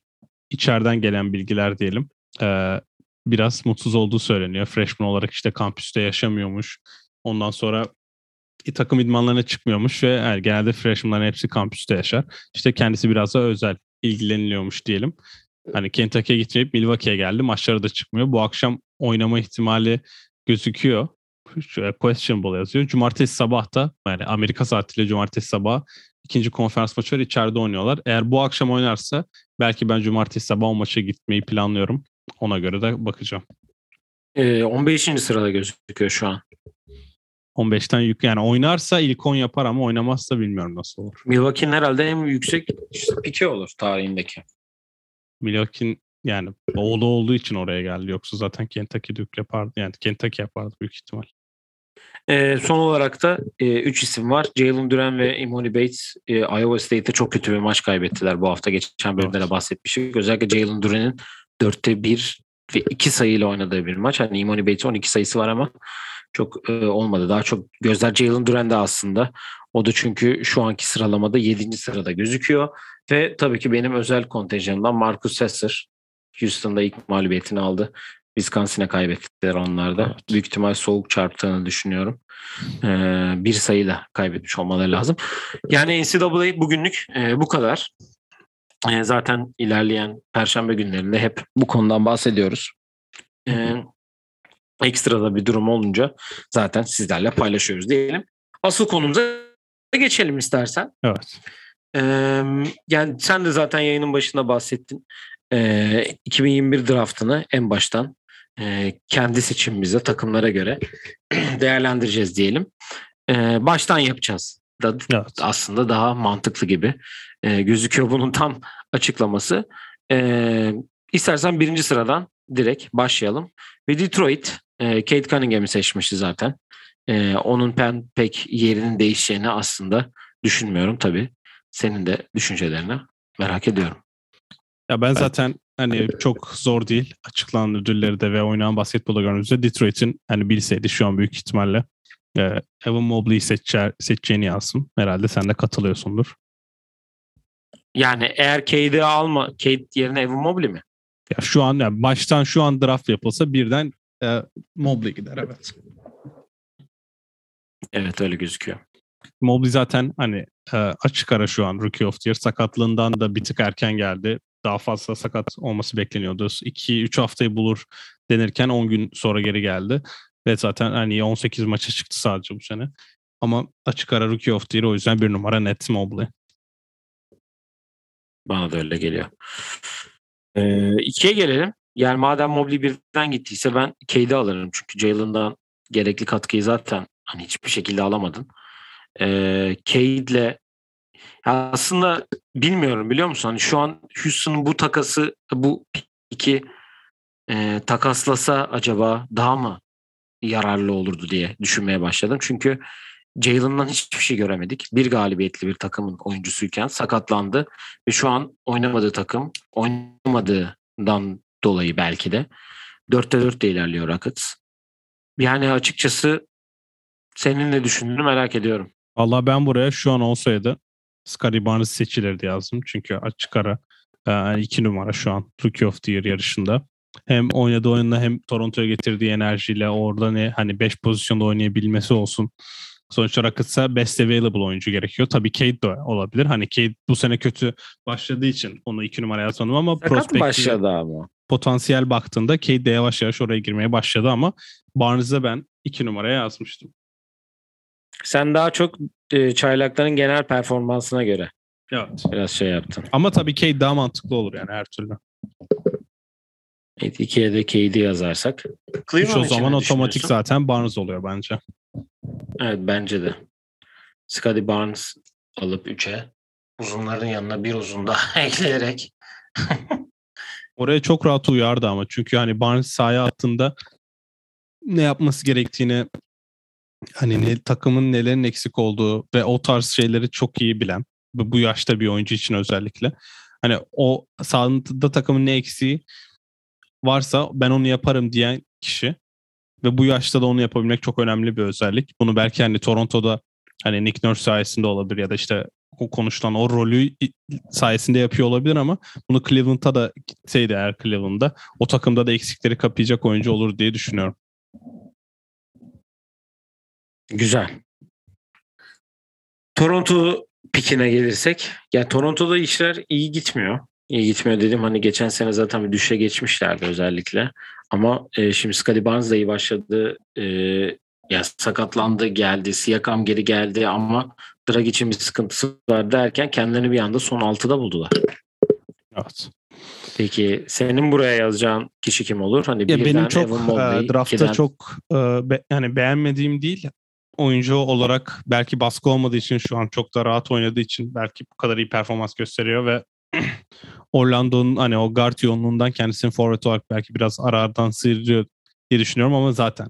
içeriden gelen bilgiler diyelim e, biraz mutsuz olduğu söyleniyor. Freshman olarak işte kampüste yaşamıyormuş. Ondan sonra takım idmanlarına çıkmıyormuş ve yani genelde freshmanların hepsi kampüste yaşar. İşte kendisi biraz da özel ilgileniliyormuş diyelim. Hani Kentucky'ye gitmeyip Milwaukee'ye geldi. Maçlara da çıkmıyor. Bu akşam oynama ihtimali gözüküyor. Şöyle questionable yazıyor. Cumartesi sabah da yani Amerika saatiyle cumartesi sabah ikinci konferans maçı var. içeride oynuyorlar. Eğer bu akşam oynarsa belki ben cumartesi sabah o maça gitmeyi planlıyorum. Ona göre de bakacağım. Ee, 15. sırada gözüküyor şu an. 15'ten yük yani oynarsa ilk 10 yapar ama oynamazsa bilmiyorum nasıl olur. Milwaukee'nin herhalde en yüksek piki olur tarihindeki. Milwaukee'nin yani oğlu olduğu için oraya geldi. Yoksa zaten Kentucky Duke yapardı. Yani Kentucky yapardı büyük ihtimal. Ee, son olarak da 3 e, üç isim var. Jalen Duran ve Imoni Bates e, Iowa State'te çok kötü bir maç kaybettiler bu hafta. Geçen bölümde de bahsetmiştik. Özellikle Jalen Duran'ın 4'te 1 ve 2 sayıyla oynadığı bir maç. Hani Imoni Bates 12 sayısı var ama çok e, olmadı. Daha çok gözler Jalen Duran'da aslında. O da çünkü şu anki sıralamada 7. sırada gözüküyor. Ve tabii ki benim özel kontenjanımdan Marcus Sasser. Houston'da ilk mağlubiyetini aldı. Wisconsin'e kaybettiler onlar da. Evet. Büyük ihtimal soğuk çarptığını düşünüyorum. Ee, bir sayıyla kaybetmiş olmaları lazım. Yani NCAA bugünlük e, bu kadar. E, zaten ilerleyen perşembe günlerinde hep bu konudan bahsediyoruz. E, ekstra da bir durum olunca zaten sizlerle paylaşıyoruz diyelim. Asıl konumuza geçelim istersen. Evet. Ee, yani sen de zaten yayının başında bahsettin. Ee, 2021 draftını en baştan e, kendi seçimimizde takımlara göre değerlendireceğiz diyelim. E, baştan yapacağız. Da, evet. Aslında daha mantıklı gibi e, gözüküyor bunun tam açıklaması. E, istersen birinci sıradan direkt başlayalım. Ve Detroit e, Kate Cunningham'i seçmişti zaten. E, onun ben pek yerinin değişeceğini aslında düşünmüyorum tabii. Senin de düşüncelerini merak ediyorum. Ya ben zaten hani çok zor değil. Açıklanan ödülleri de ve oynanan basketbola gördüğümüzde Detroit'in hani bilseydi şu an büyük ihtimalle e, Evan Mobley'i seçer, seçeceğini yazsın. Herhalde sen de katılıyorsundur. Yani eğer Cade'i alma, Cade yerine Evan Mobley mi? Ya şu an yani baştan şu an draft yapılsa birden e, Mobley gider evet. Evet öyle gözüküyor. Mobley zaten hani e, açık ara şu an Rookie of the Year sakatlığından da bir tık erken geldi daha fazla sakat olması bekleniyordu. 2-3 haftayı bulur denirken 10 gün sonra geri geldi. Ve zaten hani 18 maça çıktı sadece bu sene. Ama açık ara Rookie of the Year o yüzden bir numara net Mobley. Bana da öyle geliyor. Ee, ikiye gelelim. Yani madem Mobley birden gittiyse ben Cade'i alırım. Çünkü Jalen'dan gerekli katkıyı zaten hani hiçbir şekilde alamadın. Ee, Cade'le aslında bilmiyorum biliyor musun? Hani şu an Houston'un bu takası bu iki e, takaslasa acaba daha mı yararlı olurdu diye düşünmeye başladım. Çünkü Jalen'dan hiçbir şey göremedik. Bir galibiyetli bir takımın oyuncusuyken sakatlandı ve şu an oynamadığı takım oynamadığından dolayı belki de 4'te 4 de ilerliyor Rockets. Yani açıkçası senin ne düşündüğünü merak ediyorum. Valla ben buraya şu an olsaydı Scottie Barnes seçilirdi yazdım. Çünkü açık ara e, iki numara şu an Rookie of the Year yarışında. Hem oynadığı oyunla hem Toronto'ya getirdiği enerjiyle orada ne hani 5 pozisyonda oynayabilmesi olsun. Sonuçta Rockets'a best available oyuncu gerekiyor. Tabii Cade de olabilir. Hani Cade bu sene kötü başladığı için onu iki numara yazmadım ama Sakat başladı ama. Potansiyel baktığında Cade de yavaş yavaş oraya girmeye başladı ama Barnes'a ben iki numaraya yazmıştım. Sen daha çok e, çaylakların genel performansına göre evet. biraz şey yaptın. Ama tabii Cade daha mantıklı olur yani her türlü. Evet, ikiye de Cade'i yazarsak. Üç o zaman otomatik zaten Barnes oluyor bence. Evet bence de. Scotty Barnes alıp 3'e uzunların yanına bir uzun daha ekleyerek. Oraya çok rahat uyardı ama çünkü hani Barnes sahaya attığında ne yapması gerektiğini hani ne, takımın nelerin eksik olduğu ve o tarz şeyleri çok iyi bilen bu yaşta bir oyuncu için özellikle hani o sahada takımın ne eksiği varsa ben onu yaparım diyen kişi ve bu yaşta da onu yapabilmek çok önemli bir özellik. Bunu belki hani Toronto'da hani Nick Nurse sayesinde olabilir ya da işte o konuşulan o rolü sayesinde yapıyor olabilir ama bunu Cleveland'a da gitseydi eğer Cleveland'da o takımda da eksikleri kapayacak oyuncu olur diye düşünüyorum. Güzel. Toronto pikine gelirsek. Ya Toronto'da işler iyi gitmiyor. İyi gitmiyor dedim hani geçen sene zaten bir düşe geçmişlerdi özellikle. Ama e, şimdi Scottie Barnes da iyi başladı. E, ya sakatlandı geldi. Siakam geri geldi ama Drag için bir sıkıntısı var derken kendilerini bir anda son altıda buldular. Evet. Peki senin buraya yazacağın kişi kim olur? Hani ya benim çok Mobley, e, draftta ikiden... çok e, be, yani beğenmediğim değil oyuncu olarak belki baskı olmadığı için şu an çok da rahat oynadığı için belki bu kadar iyi performans gösteriyor ve Orlando'nun hani o guard yoğunluğundan kendisini forvet olarak belki biraz arardan sıyırıyor diye düşünüyorum ama zaten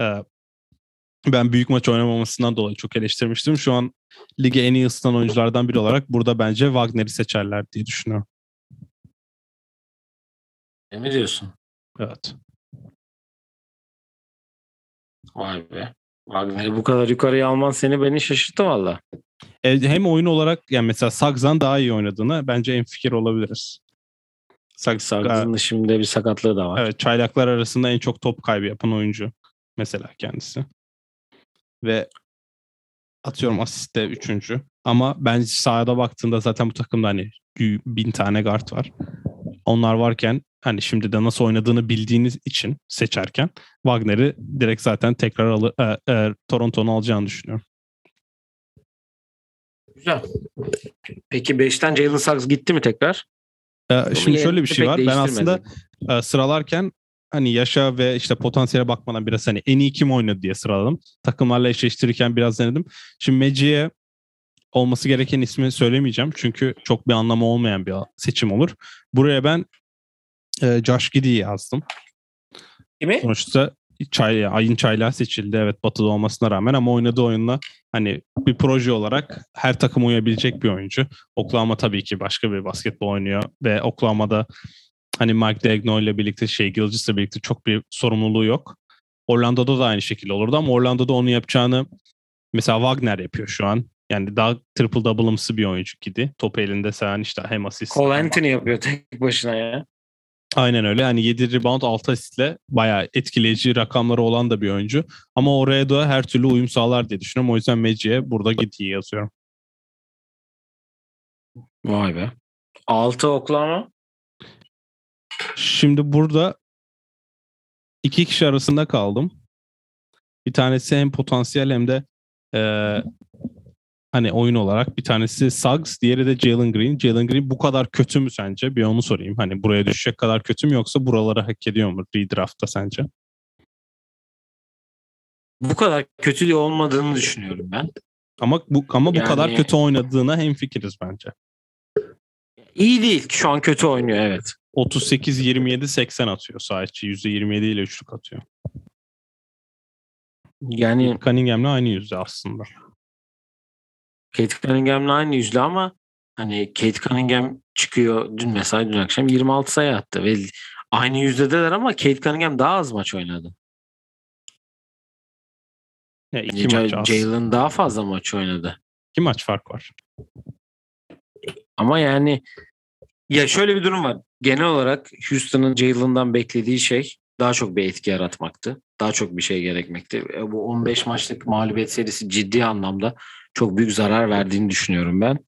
e, ben büyük maç oynamamasından dolayı çok eleştirmiştim. Şu an lige en iyi ısıtan oyunculardan biri olarak burada bence Wagner'i seçerler diye düşünüyorum. Ne mi diyorsun? Evet. Vay be. Wagner'i bu kadar yukarıya alman seni beni şaşırttı valla. E, hem oyun olarak yani mesela Sagzan daha iyi oynadığını bence en fikir olabiliriz. Sag Sags'ın şimdi bir sakatlığı da var. Evet, çaylaklar arasında en çok top kaybı yapan oyuncu mesela kendisi. Ve atıyorum asiste üçüncü. Ama ben sahada baktığımda zaten bu takımda hani bin tane guard var. Onlar varken hani şimdi de nasıl oynadığını bildiğiniz için seçerken Wagner'i direkt zaten tekrar alı, e, e, Toronto'nun alacağını düşünüyorum. Güzel. Peki 5'ten Jalen Suggs gitti mi tekrar? Ee, şimdi şöyle bir şey var. Ben aslında e, sıralarken hani yaşa ve işte potansiyele bakmadan biraz hani en iyi kim oynadı diye sıraladım. Takımlarla eşleştirirken biraz denedim. Şimdi Magic'e olması gereken ismi söylemeyeceğim. Çünkü çok bir anlamı olmayan bir seçim olur. Buraya ben e, Josh Giddey'i yazdım. Kimi? Sonuçta çay, ayın çaylağı seçildi evet batıda olmasına rağmen ama oynadığı oyunla hani bir proje olarak her takım uyabilecek bir oyuncu. Oklahoma tabii ki başka bir basketbol oynuyor ve Oklahoma'da hani Mike D'Agno ile birlikte şey Gilgis'le birlikte çok bir sorumluluğu yok. Orlando'da da aynı şekilde olurdu ama Orlando'da onu yapacağını mesela Wagner yapıyor şu an. Yani daha triple double'ımsı bir oyuncu gidi. Top elinde sen işte hem asist. Cole Anthony yapıyor tek başına ya. Aynen öyle. Yani 7 rebound 6 asistle bayağı etkileyici rakamları olan da bir oyuncu. Ama oraya da her türlü uyum sağlar diye düşünüyorum. O yüzden Magic'e burada Giddy'yi yazıyorum. Vay be. 6 Oklahoma. Şimdi burada iki kişi arasında kaldım. Bir tanesi hem potansiyel hem de e, hani oyun olarak bir tanesi Suggs, diğeri de Jalen Green. Jalen Green bu kadar kötü mü sence? Bir onu sorayım. Hani buraya düşecek kadar kötü mü yoksa buraları hak ediyor mu redraft'ta sence? Bu kadar kötü olmadığını düşünüyorum ben. Ama bu ama bu yani... kadar kötü oynadığına hem fikiriz bence. İyi değil. Şu an kötü oynuyor evet. 38 27 80 atıyor sadece. %27 ile üçlük atıyor. Yani Cunningham'le aynı yüzde aslında. Kate Cunningham'la aynı yüzde ama hani Kate Cunningham çıkıyor dün mesela dün akşam 26 sayı attı ve aynı yüzdedeler ama Kate Cunningham daha az maç oynadı. Ya iki yani maç Jalen daha fazla maç oynadı. İki maç fark var. Ama yani ya şöyle bir durum var. Genel olarak Houston'ın Jalen'dan beklediği şey daha çok bir etki yaratmaktı. Daha çok bir şey gerekmekti. E, bu 15 maçlık mağlubiyet serisi ciddi anlamda çok büyük zarar verdiğini düşünüyorum ben.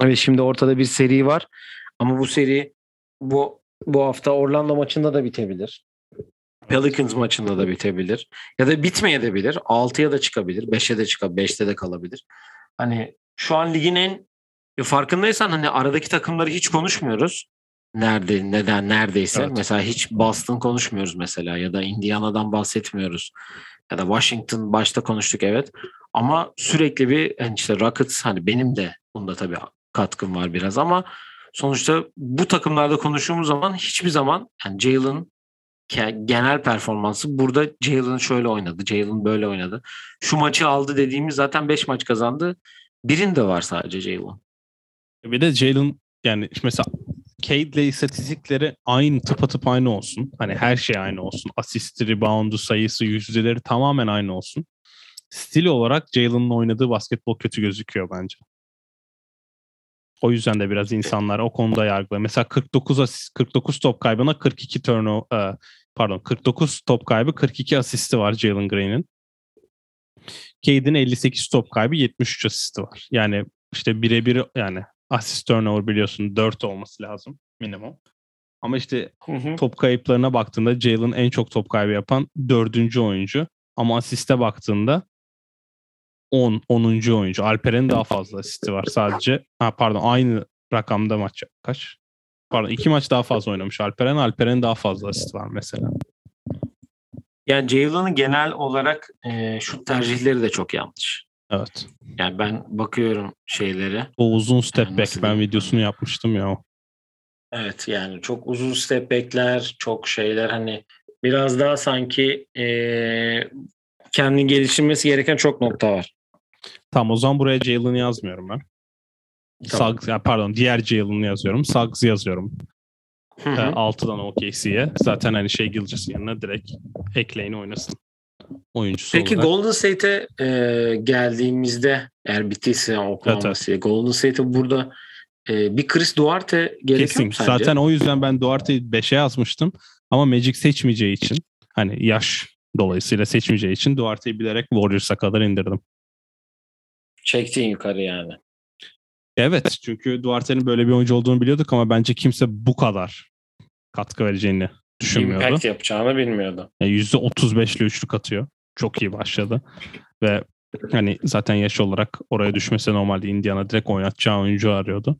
Evet şimdi ortada bir seri var. Ama bu seri bu bu hafta Orlando maçında da bitebilir. Pelicans maçında da bitebilir. Ya da bitmeyebilir. 6'ya da çıkabilir. 5'e de çıkabilir. 5'te de kalabilir. Hani şu an ligin en farkındaysan hani aradaki takımları hiç konuşmuyoruz. Nerede, neden, neredeyse. Evet. Mesela hiç Boston konuşmuyoruz mesela ya da Indiana'dan bahsetmiyoruz. Ya da Washington başta konuştuk evet. Ama sürekli bir yani işte Rockets hani benim de bunda tabii katkım var biraz ama sonuçta bu takımlarda konuştuğumuz zaman hiçbir zaman yani Jalen genel performansı burada Jalen şöyle oynadı, Jalen böyle oynadı. Şu maçı aldı dediğimiz zaten 5 maç kazandı. Birinde var sadece Jalen. Bir de Jalen yani mesela Cade'le istatistikleri aynı tıpatıp aynı olsun. Hani her şey aynı olsun. Asist, reboundu, sayısı, yüzdeleri tamamen aynı olsun. Stil olarak Jalen'ın oynadığı basketbol kötü gözüküyor bence. O yüzden de biraz insanlar o konuda yargılıyor. Mesela 49 asist, 49 top kaybına 42 turnover pardon 49 top kaybı 42 asisti var Jalen Green'in. Cade'in 58 top kaybı 73 asisti var. Yani işte birebir yani asist turnover biliyorsun 4 olması lazım minimum. Ama işte hı hı. top kayıplarına baktığında Jalen en çok top kaybı yapan dördüncü oyuncu. Ama asiste baktığında 10, 10. oyuncu. Alper'in daha fazla asisti var sadece. Ha pardon aynı rakamda maç kaç? Pardon iki maç daha fazla oynamış Alperen. Alper'in daha fazla asist var mesela. Yani Jalen'ın genel olarak e, şu tercihleri de çok yanlış. Evet. Yani ben bakıyorum şeylere. O uzun step Yani back ben videosunu yapmıştım ya. Evet yani çok uzun step back'ler, çok şeyler hani biraz daha sanki e, kendini geliştirmesi gereken çok nokta var. Tamam o zaman buraya Jalen yazmıyorum ben. Tamam. Suggs, ya pardon diğer Jalen'ı yazıyorum. Suggs yazıyorum. Hı hı. E, 6'dan OKC'ye. Zaten hani şey Gilchrist'in yanına direkt ekleyin oynasın. Oyuncusu Peki olarak. Golden State'e e, geldiğimizde eğer Evet, City, Golden State'e burada e, bir Chris Duarte gerekiyor Kesin. sence? Zaten o yüzden ben Duarte'yi 5'e yazmıştım. Ama Magic seçmeyeceği için hani yaş dolayısıyla seçmeyeceği için Duarte'yi bilerek Warriors'a kadar indirdim. Çektin yukarı yani. Evet çünkü Duarte'nin böyle bir oyuncu olduğunu biliyorduk ama bence kimse bu kadar katkı vereceğini düşünmüyordu. Impact yapacağını bilmiyordu. Yani %35'li üçlük atıyor. Çok iyi başladı. Ve hani zaten yaş olarak oraya düşmesi normalde Indiana direkt oynatacağı oyuncu arıyordu.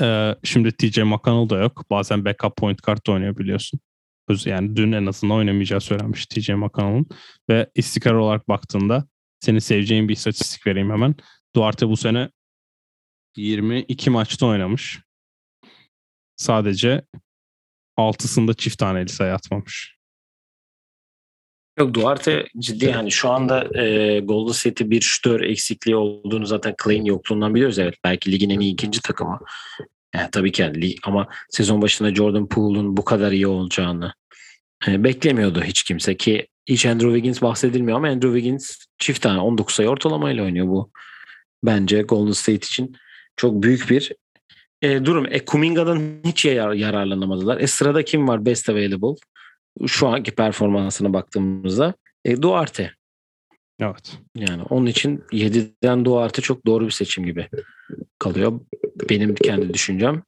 Ee, şimdi TJ McConnell da yok. Bazen backup point guard da oynuyor biliyorsun. Öz- Yani dün en azından oynamayacağı söylenmiş TJ McConnell'ın. Ve istikrar olarak baktığında senin seveceğin bir istatistik vereyim hemen. Duarte bu sene 22 maçta oynamış. Sadece 6'sında çift taneli sayı atmamış. Yok Duarte ciddi hani şu anda e, Golden State'te bir şütör eksikliği olduğunu zaten Clay'in yokluğundan biliyoruz. Evet belki ligin en iyi ikinci takımı. Yani tabii ki yani, ama sezon başında Jordan Poole'un bu kadar iyi olacağını e, beklemiyordu hiç kimse ki hiç Andrew Wiggins bahsedilmiyor ama Andrew Wiggins çift tane 19 sayı ortalamayla oynuyor bu. Bence Golden State için çok büyük bir e, durum. E, Kuminga'dan hiç yar- yararlanamadılar. E, sırada kim var best available? Şu anki performansına baktığımızda e, Duarte. Evet. Yani onun için 7'den Duarte çok doğru bir seçim gibi kalıyor. Benim kendi düşüncem.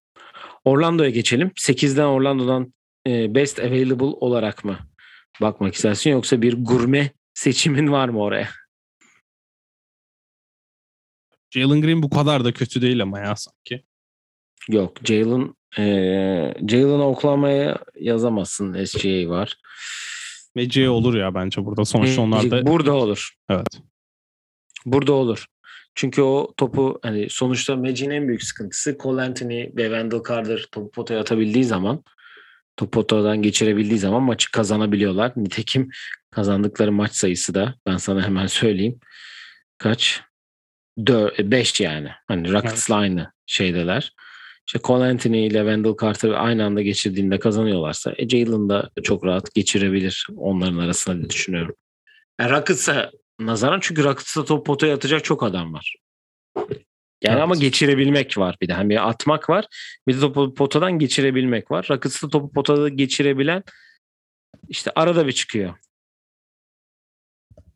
Orlando'ya geçelim. 8'den Orlando'dan e, best available olarak mı bakmak istersin yoksa bir gurme seçimin var mı oraya? Jalen Green bu kadar da kötü değil ama ya sanki. Yok. Jalen e, Jalen'ı Oklahoma'ya yazamazsın. SGA var. Ve C olur ya bence burada. Sonuçta onlar da Burada olur. evet. Burada olur. Çünkü o topu hani sonuçta Magic'in en büyük sıkıntısı Cole Anthony ve Wendell Carter topu potaya atabildiği zaman topu potadan geçirebildiği zaman maçı kazanabiliyorlar. Nitekim kazandıkları maç sayısı da ben sana hemen söyleyeyim. Kaç? 5 yani. Hani Rockets'la aynı şeydeler. İşte Cole Anthony ile Wendell Carter aynı anda geçirdiğinde kazanıyorlarsa e, Jalen da çok rahat geçirebilir onların arasında diye düşünüyorum. Yani Rockets'a nazaran çünkü Rockets'ta top potaya atacak çok adam var. Yani Evet. ama geçirebilmek var bir de. Hani atmak var. Bir de topu potadan geçirebilmek var. Rockets'ta topu potada geçirebilen işte arada bir çıkıyor.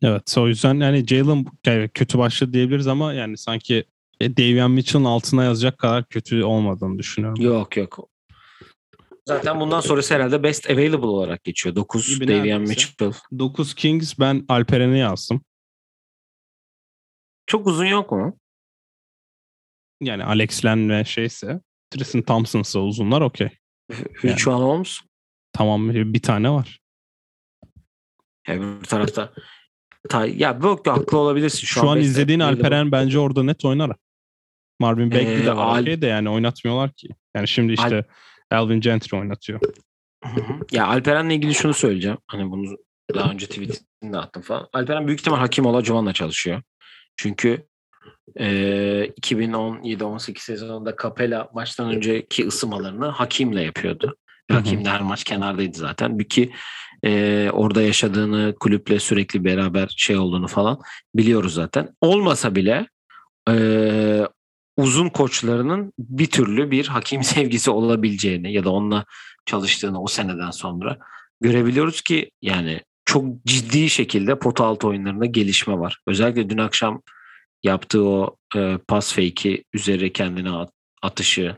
Evet. O yüzden yani Jalen kötü başladı diyebiliriz ama yani sanki e, Davion Mitchell'ın altına yazacak kadar kötü olmadığını düşünüyorum. Yok yok. Zaten bundan sonrası herhalde best available olarak geçiyor. 9 Gibi Davion. Mitchell. 9 Kings ben Alperen'i yazdım. Çok uzun yok mu? Yani Alex Len ve şeyse Tristan Thompson'sa uzunlar okey. Ritual Holmes. Tamam bir tane var. Öbür tarafta ta, ya yok haklı olabilirsin. Şu, Şu, an, best izlediğin. Alperen bence orada net oynar. Marvin Bagley Ee, de var Al- okey de yani oynatmıyorlar ki. Yani şimdi işte Alvin Gentry oynatıyor. Ya Alperen'le ilgili şunu söyleyeceğim. Hani bunu daha önce tweetinde attım falan. Alperen büyük ihtimal Hakim Olajuwon'la çalışıyor. Çünkü e, 2017-18 sezonunda Capella maçtan önceki ısımalarını Hakim'le yapıyordu. Hakim de her maç kenardaydı zaten. Bir ki e, orada yaşadığını kulüple sürekli beraber şey olduğunu falan biliyoruz zaten. Olmasa bile e, uzun koçlarının bir türlü bir hakim sevgisi olabileceğini ya da onunla çalıştığını o seneden sonra görebiliyoruz ki yani çok ciddi şekilde pota altı oyunlarında gelişme var. Özellikle dün akşam yaptığı o e, pas fake'i üzeri kendine at- atışı.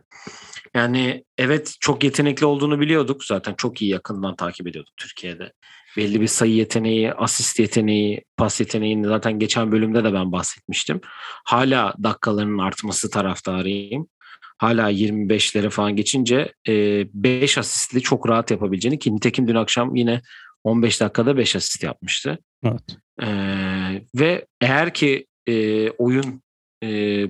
Yani evet çok yetenekli olduğunu biliyorduk. Zaten çok iyi yakından takip ediyorduk Türkiye'de. Belli bir sayı yeteneği, asist yeteneği, pas yeteneğini zaten geçen bölümde de ben bahsetmiştim. Hala dakikalarının artması taraftarıyım. Hala 25'lere falan geçince 5 asistli çok rahat yapabileceğini ki nitekim dün akşam yine 15 dakikada 5 asist yapmıştı. Evet. Ee, ve eğer ki e, oyun e,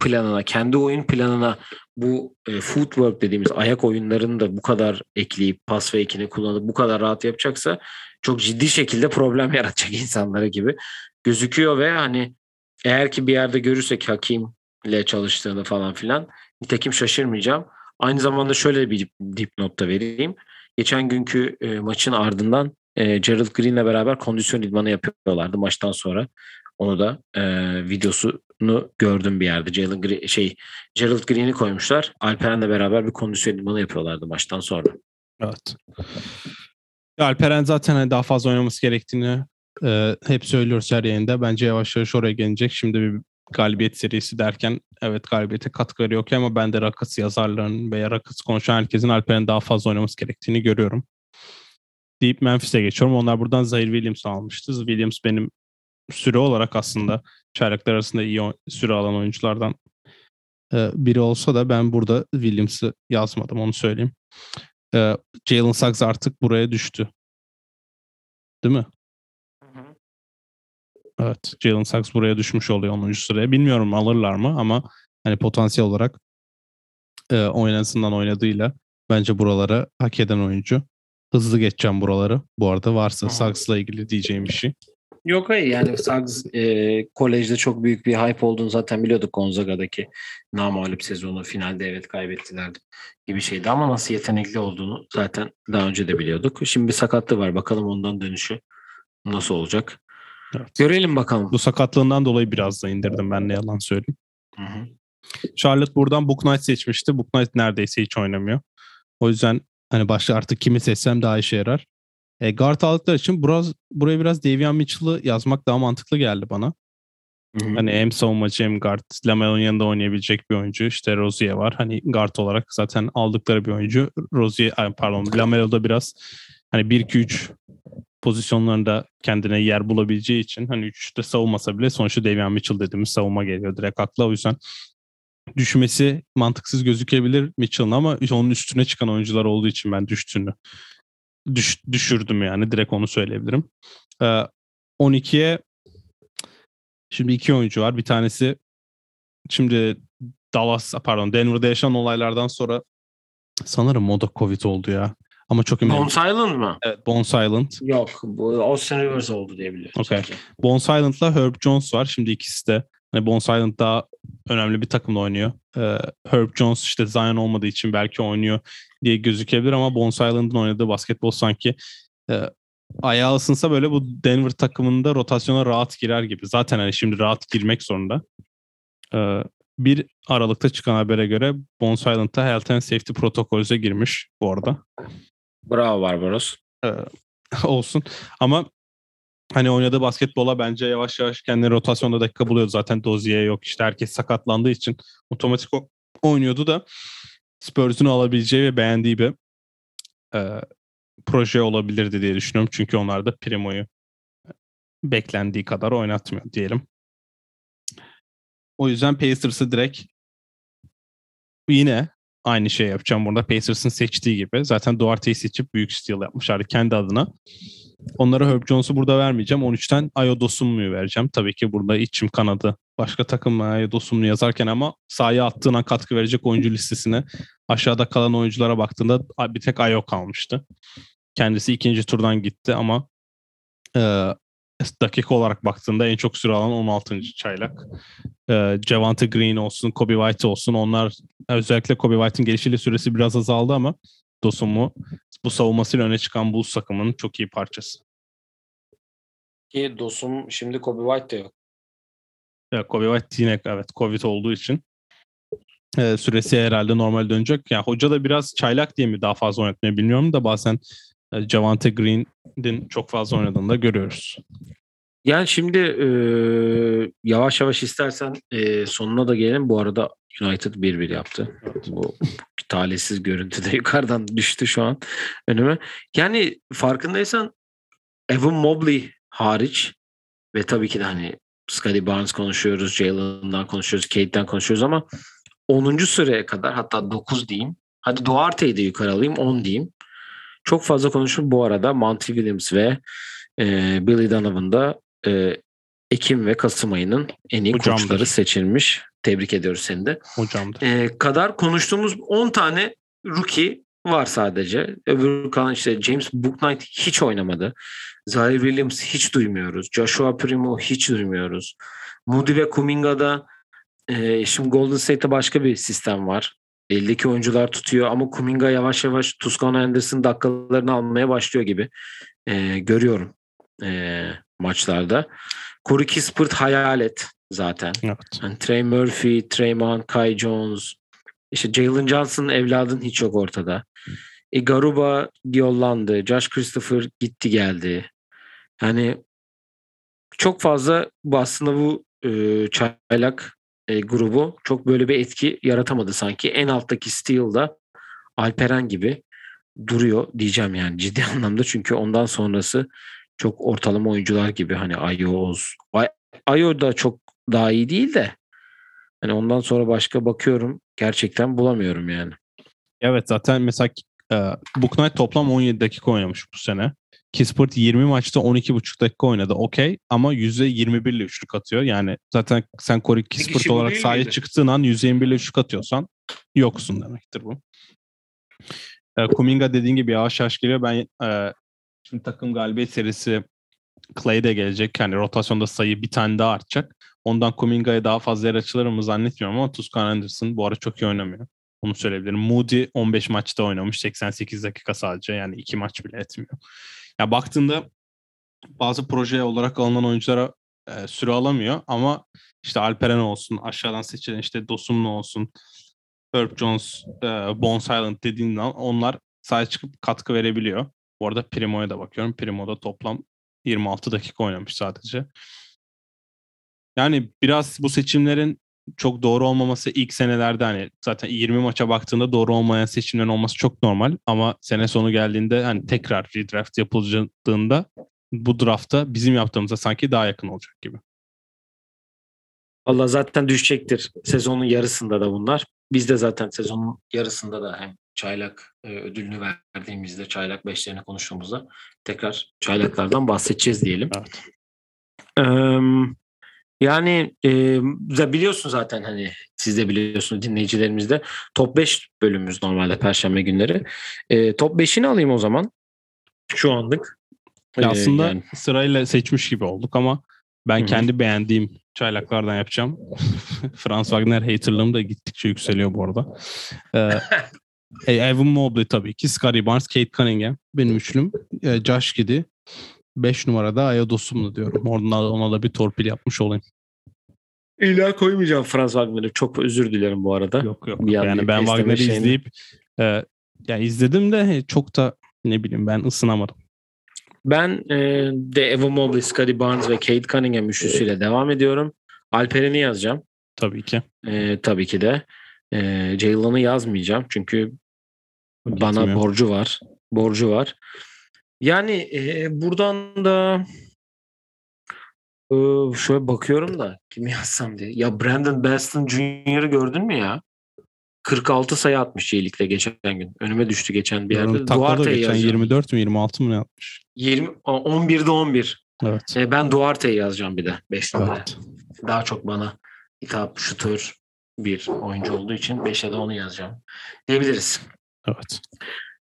planına, kendi oyun planına bu e, footwork dediğimiz ayak oyunlarını da bu kadar ekleyip pas fake'ini kullanıp bu kadar rahat yapacaksa çok ciddi şekilde problem yaratacak insanlara gibi gözüküyor ve hani eğer ki bir yerde görürsek Hakim'le çalıştığını falan filan nitekim şaşırmayacağım. Aynı zamanda şöyle bir dipnot da vereyim. Geçen günkü e, maçın ardından e, Gerald Green'le beraber kondisyon idmanı yapıyorlardı maçtan sonra. Onu da e, videosunu gördüm bir yerde. Jalen Green, şey Gerald Green'i koymuşlar. Alperen'le beraber bir kondisyon idmanı yapıyorlardı maçtan sonra. Evet. Alperen zaten hani daha fazla oynaması gerektiğini e, hep söylüyoruz her yayında. Bence yavaş yavaş oraya gelecek. Şimdi bir galibiyet serisi derken evet galibiyete katkı veriyor ki ama ben de Rakıts yazarların veya Rakıts konuşan herkesin Alper'in daha fazla oynaması gerektiğini görüyorum. Deyip Memphis'e geçiyorum. Onlar buradan Zaire Williams almıştı. Williams benim süre olarak aslında çayraklar arasında iyi süre alan oyunculardan e, biri olsa da ben burada Williams'ı yazmadım onu söyleyeyim. E, Jalen Suggs artık buraya düştü. Değil mi? Evet. Jalen Suggs buraya düşmüş oluyor 10. sıraya. Bilmiyorum alırlar mı ama hani potansiyel olarak e, oynasından oynadığıyla bence buralara hak eden oyuncu. Hızlı geçeceğim buraları. Bu arada varsa Suggs'la ilgili diyeceğim bir şey. Yok hayır yani Suggs e, kolejde çok büyük bir hype olduğunu zaten biliyorduk Gonzaga'daki namalip sezonu finalde evet kaybettiler gibi şeydi ama nasıl yetenekli olduğunu zaten daha önce de biliyorduk. Şimdi bir sakatlığı var bakalım ondan dönüşü nasıl olacak. Evet. Görelim bakalım. Bu sakatlığından dolayı biraz da indirdim ben ne yalan söyleyeyim. Hı hı. Charlotte buradan Book Knight seçmişti. Book Knight neredeyse hiç oynamıyor. O yüzden hani başta artık kimi seçsem daha işe yarar. E, guard aldıkları için biraz, buraya biraz Davion Mitchell'ı yazmak daha mantıklı geldi bana. Hı-hı. Hani hem savunmacı hem guard. Lamelo'nun yanında oynayabilecek bir oyuncu. İşte Rozier var. Hani guard olarak zaten aldıkları bir oyuncu. Rozier, pardon Lamelo'da biraz hani 1-2-3 pozisyonlarında kendine yer bulabileceği için hani 3'te savunmasa bile sonuçta Davion Mitchell dediğimiz savunma geliyor direkt akla. O yüzden düşmesi mantıksız gözükebilir Mitchell'ın ama onun üstüne çıkan oyuncular olduğu için ben düştüğünü düş, düşürdüm yani direkt onu söyleyebilirim. Ee, 12'ye şimdi iki oyuncu var. Bir tanesi şimdi Dallas pardon Denver'da yaşanan olaylardan sonra sanırım moda Covid oldu ya. Ama çok eminim. Bone Silent mı? Evet Bone Silent. Yok bu Austin Rivers oldu diye biliyorum. Okay. Bone Silent'la Herb Jones var. Şimdi ikisi de hani Bone Silent daha önemli bir takımda oynuyor. Ee, Herb Jones işte Zion olmadığı için belki oynuyor diye gözükebilir ama Bones Island'ın oynadığı basketbol sanki e, ayağı ısınsa böyle bu Denver takımında rotasyona rahat girer gibi. Zaten hani şimdi rahat girmek zorunda. E, bir Aralık'ta çıkan habere göre Bones Island'da Health and Safety protokolüze girmiş bu arada. Bravo Barbaros. E, olsun. Ama hani oynadığı basketbola bence yavaş yavaş kendini rotasyonda dakika buluyor. Zaten Dozier yok. İşte herkes sakatlandığı için otomatik oynuyordu da Spurs'un alabileceği ve beğendiği bir e, proje olabilirdi diye düşünüyorum. Çünkü onlar da Primo'yu beklendiği kadar oynatmıyor diyelim. O yüzden Pacers'ı direkt yine aynı şey yapacağım burada. Pacers'ın seçtiği gibi. Zaten Duarte'yi seçip büyük steal yapmışlardı kendi adına. Onlara Herb Jones'u burada vermeyeceğim. 13'ten Ayo Dosumlu'yu vereceğim. Tabii ki burada içim kanadı başka takım Ayo Dosumlu yazarken ama sahaya attığına katkı verecek oyuncu listesine aşağıda kalan oyunculara baktığında bir tek Ayo kalmıştı. Kendisi ikinci turdan gitti ama e, dakika olarak baktığında en çok süre alan 16. çaylak. E, Javante Green olsun, Kobe White olsun onlar özellikle Kobe White'ın gelişiyle süresi biraz azaldı ama Dosumu bu savunmasıyla öne çıkan Bulls takımının çok iyi parçası. Ki Dosum şimdi Kobe White de yok. Ya Kobe White yine evet Covid olduğu için e, süresi herhalde normal dönecek. Yani hoca da biraz çaylak diye mi daha fazla oynatmayı bilmiyorum da bazen Javante Green'in çok fazla oynadığını da görüyoruz. Yani şimdi e, yavaş yavaş istersen e, sonuna da gelelim. Bu arada United 1-1 yaptı. Evet. Bu talihsiz görüntü de yukarıdan düştü şu an önüme. Yani farkındaysan Evan Mobley hariç ve tabii ki de hani Scotty Barnes konuşuyoruz, Jalen'dan konuşuyoruz, Kate'den konuşuyoruz ama 10. sıraya kadar hatta 9 diyeyim. Hadi Duarte'yi de yukarı alayım 10 diyeyim. Çok fazla konuşup bu arada Monty Williams ve e, Billy Donovan da e, Ekim ve Kasım ayının en iyi Hocamdır. koçları seçilmiş. Tebrik ediyoruz seni de. Hocamdır. E, kadar konuştuğumuz 10 tane rookie var sadece. Öbür kalan işte James Booknight hiç oynamadı. Zaire Williams hiç duymuyoruz. Joshua Primo hiç duymuyoruz. Moody ve Kuminga'da e, şimdi Golden State'te başka bir sistem var. Eldeki oyuncular tutuyor ama Kuminga yavaş yavaş Tuscan Anderson dakikalarını almaya başlıyor gibi e, görüyorum e, maçlarda. Corey Kispert hayalet zaten. Evet. Yani Trey Murphy, Trayvon, Kai Jones, işte Jalen Johnson evladın hiç yok ortada. E, Garuba yollandı. Josh Christopher gitti geldi. Yani çok fazla bu aslında bu e, çaylak e, grubu çok böyle bir etki yaratamadı sanki. En alttaki Steel'da Alperen gibi duruyor diyeceğim yani ciddi anlamda. Çünkü ondan sonrası çok ortalama oyuncular gibi hani Ayo Oz. Ay- Ayo da çok daha iyi değil de hani ondan sonra başka bakıyorum gerçekten bulamıyorum yani. Evet zaten mesela e, Booknight toplam 17 dakika oynamış bu sene. Kispert 20 maçta 12,5 dakika oynadı. Okey ama %21 ile üçlük atıyor. Yani zaten sen Corey Kispert olarak sahaya miydi? çıktığın an %21 ile üçlük atıyorsan yoksun demektir bu. E, Kuminga dediğin gibi yavaş yavaş geliyor. Ben e, şimdi takım galibiyet serisi Clay de gelecek. Yani rotasyonda sayı bir tane daha artacak. Ondan Kuminga'ya daha fazla yer açılır mı zannetmiyorum ama Tuscan Anderson bu ara çok iyi oynamıyor. Onu söyleyebilirim. Moody 15 maçta oynamış. 88 dakika sadece. Yani iki maç bile etmiyor. Ya baktığında bazı proje olarak alınan oyunculara e, süre alamıyor ama işte Alperen olsun, aşağıdan seçilen işte Dosumlu olsun, Herb Jones, e, Bones Island dediğin onlar sahaya çıkıp katkı verebiliyor. Bu arada Primo'ya da bakıyorum. Primo'da toplam 26 dakika oynamış sadece. Yani biraz bu seçimlerin çok doğru olmaması ilk senelerde hani zaten 20 maça baktığında doğru olmayan seçimlerin olması çok normal ama sene sonu geldiğinde hani tekrar redraft yapıldığında bu draftta bizim yaptığımıza sanki daha yakın olacak gibi. Allah zaten düşecektir sezonun yarısında da bunlar. Biz de zaten sezonun yarısında da hem çaylak e, ödülünü verdiğimizde çaylak beşlerini konuştuğumuzda tekrar çaylaklardan bahsedeceğiz diyelim. Evet. Eee, yani e, biliyorsun zaten hani siz de biliyorsunuz dinleyicilerimiz de top 5 bölümümüz normalde perşembe günleri. E, top 5'ini alayım o zaman şu anlık. Ya aslında yani sırayla seçmiş gibi olduk ama ben Hı hı. kendi beğendiğim çaylaklardan yapacağım. Franz Wagner haterlığım da gittikçe yükseliyor bu arada. Ee, Evan Mobley tabii ki. Scottie Barnes, Kate Cunningham. Benim üçlüm. E, Josh Giddy. 5 numarada Aya Dosumlu diyorum. Oradan ona da bir torpil yapmış olayım. illa koymayacağım Franz Wagner'ı. Çok özür dilerim bu arada. Yok yok. Bir an yani ben Wagner'i şeyini- izleyip e, ya izledim de çok da ne bileyim ben ısınamadım. Ben e, de Evan Mobley, Scottie Barnes ve Kate Cunningham üçlüsüyle devam ediyorum. Alperen'i yazacağım. Tabii ki. E, tabii ki de. E, Jaylen'ı yazmayacağım. Çünkü bana borcu var. Borcu var. Yani e, buradan da e, şöyle bakıyorum da kimi yazsam diye. Ya Brandon Baston Jr.'ı gördün mü ya? 46 sayı atmış J-League'de geçen gün. Önüme düştü geçen bir yerde. Duarte'yi geçen yazacağım. 24 mü 26 mı ne yapmış? 20, 11'de 11. Evet. E, ben Duarte'yi yazacağım bir de 5 numara. Evet. Daha çok bana hitap şutör bir oyuncu olduğu için 5'e de onu yazacağım. Diyebiliriz. Evet.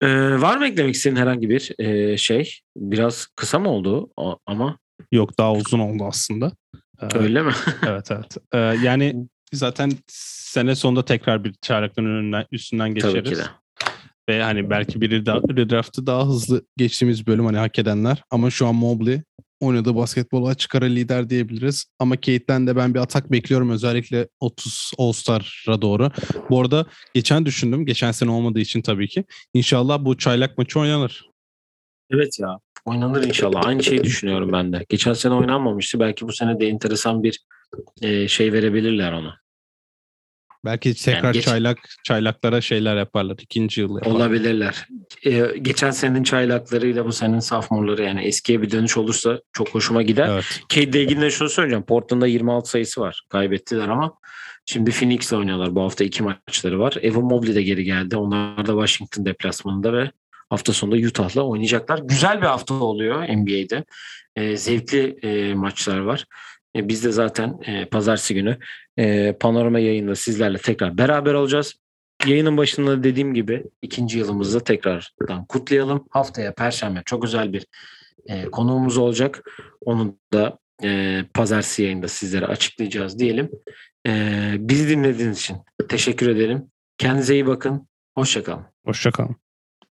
Ee, var mı eklemek istediğin herhangi bir e, şey? Biraz kısa mı oldu o- ama Yok daha uzun oldu aslında. Ee, öyle mi? Evet evet. Ee, yani zaten sene sonunda tekrar bir çeyreklerin önünden, üstünden geçeriz. Tabii ki de. Ve hani belki bir redraftı daha hızlı geçtiğimiz bölüm hani hak edenler. Ama şu an Mobley oynadığı basketbolu açık ara lider diyebiliriz. Ama Kate'den de ben bir atak bekliyorum özellikle 30 All-Star'a doğru. Bu arada geçen düşündüm. Geçen sene olmadığı için tabii ki. İnşallah bu çaylak maçı oynanır. Evet ya. Oynanır inşallah. Aynı şeyi düşünüyorum ben de. Geçen sene oynanmamıştı. Belki bu sene de enteresan bir şey verebilirler ona. Belki tekrar geç- çaylak çaylaklara şeyler yaparlar. ikinci yıl yaparlar. Olabilirler. E, geçen senenin çaylaklarıyla bu senenin sophomorları yani eskiye bir dönüş olursa çok hoşuma gider. Evet. Cade'le ilgili de şunu söyleyeceğim. Portland'da 26 sayısı var. Kaybettiler ama şimdi Phoenix'le oynuyorlar. Bu hafta iki maçları var. Evan Mobley de geri geldi. Onlar da Washington deplasmanında ve hafta sonunda Utah'la oynayacaklar. Güzel bir hafta oluyor NBA'de. E, zevkli e, maçlar var. E, biz de zaten e, pazartesi günü e, panorama yayında sizlerle tekrar beraber olacağız. Yayının başında dediğim gibi ikinci yılımızda tekrardan kutlayalım. Haftaya Perşembe çok özel bir e, konuğumuz olacak. Onu da e, pazartesi yayında sizlere açıklayacağız diyelim. E, bizi dinlediğiniz için teşekkür ederim. Kendinize iyi bakın. Hoşçakalın. Hoşçakalın.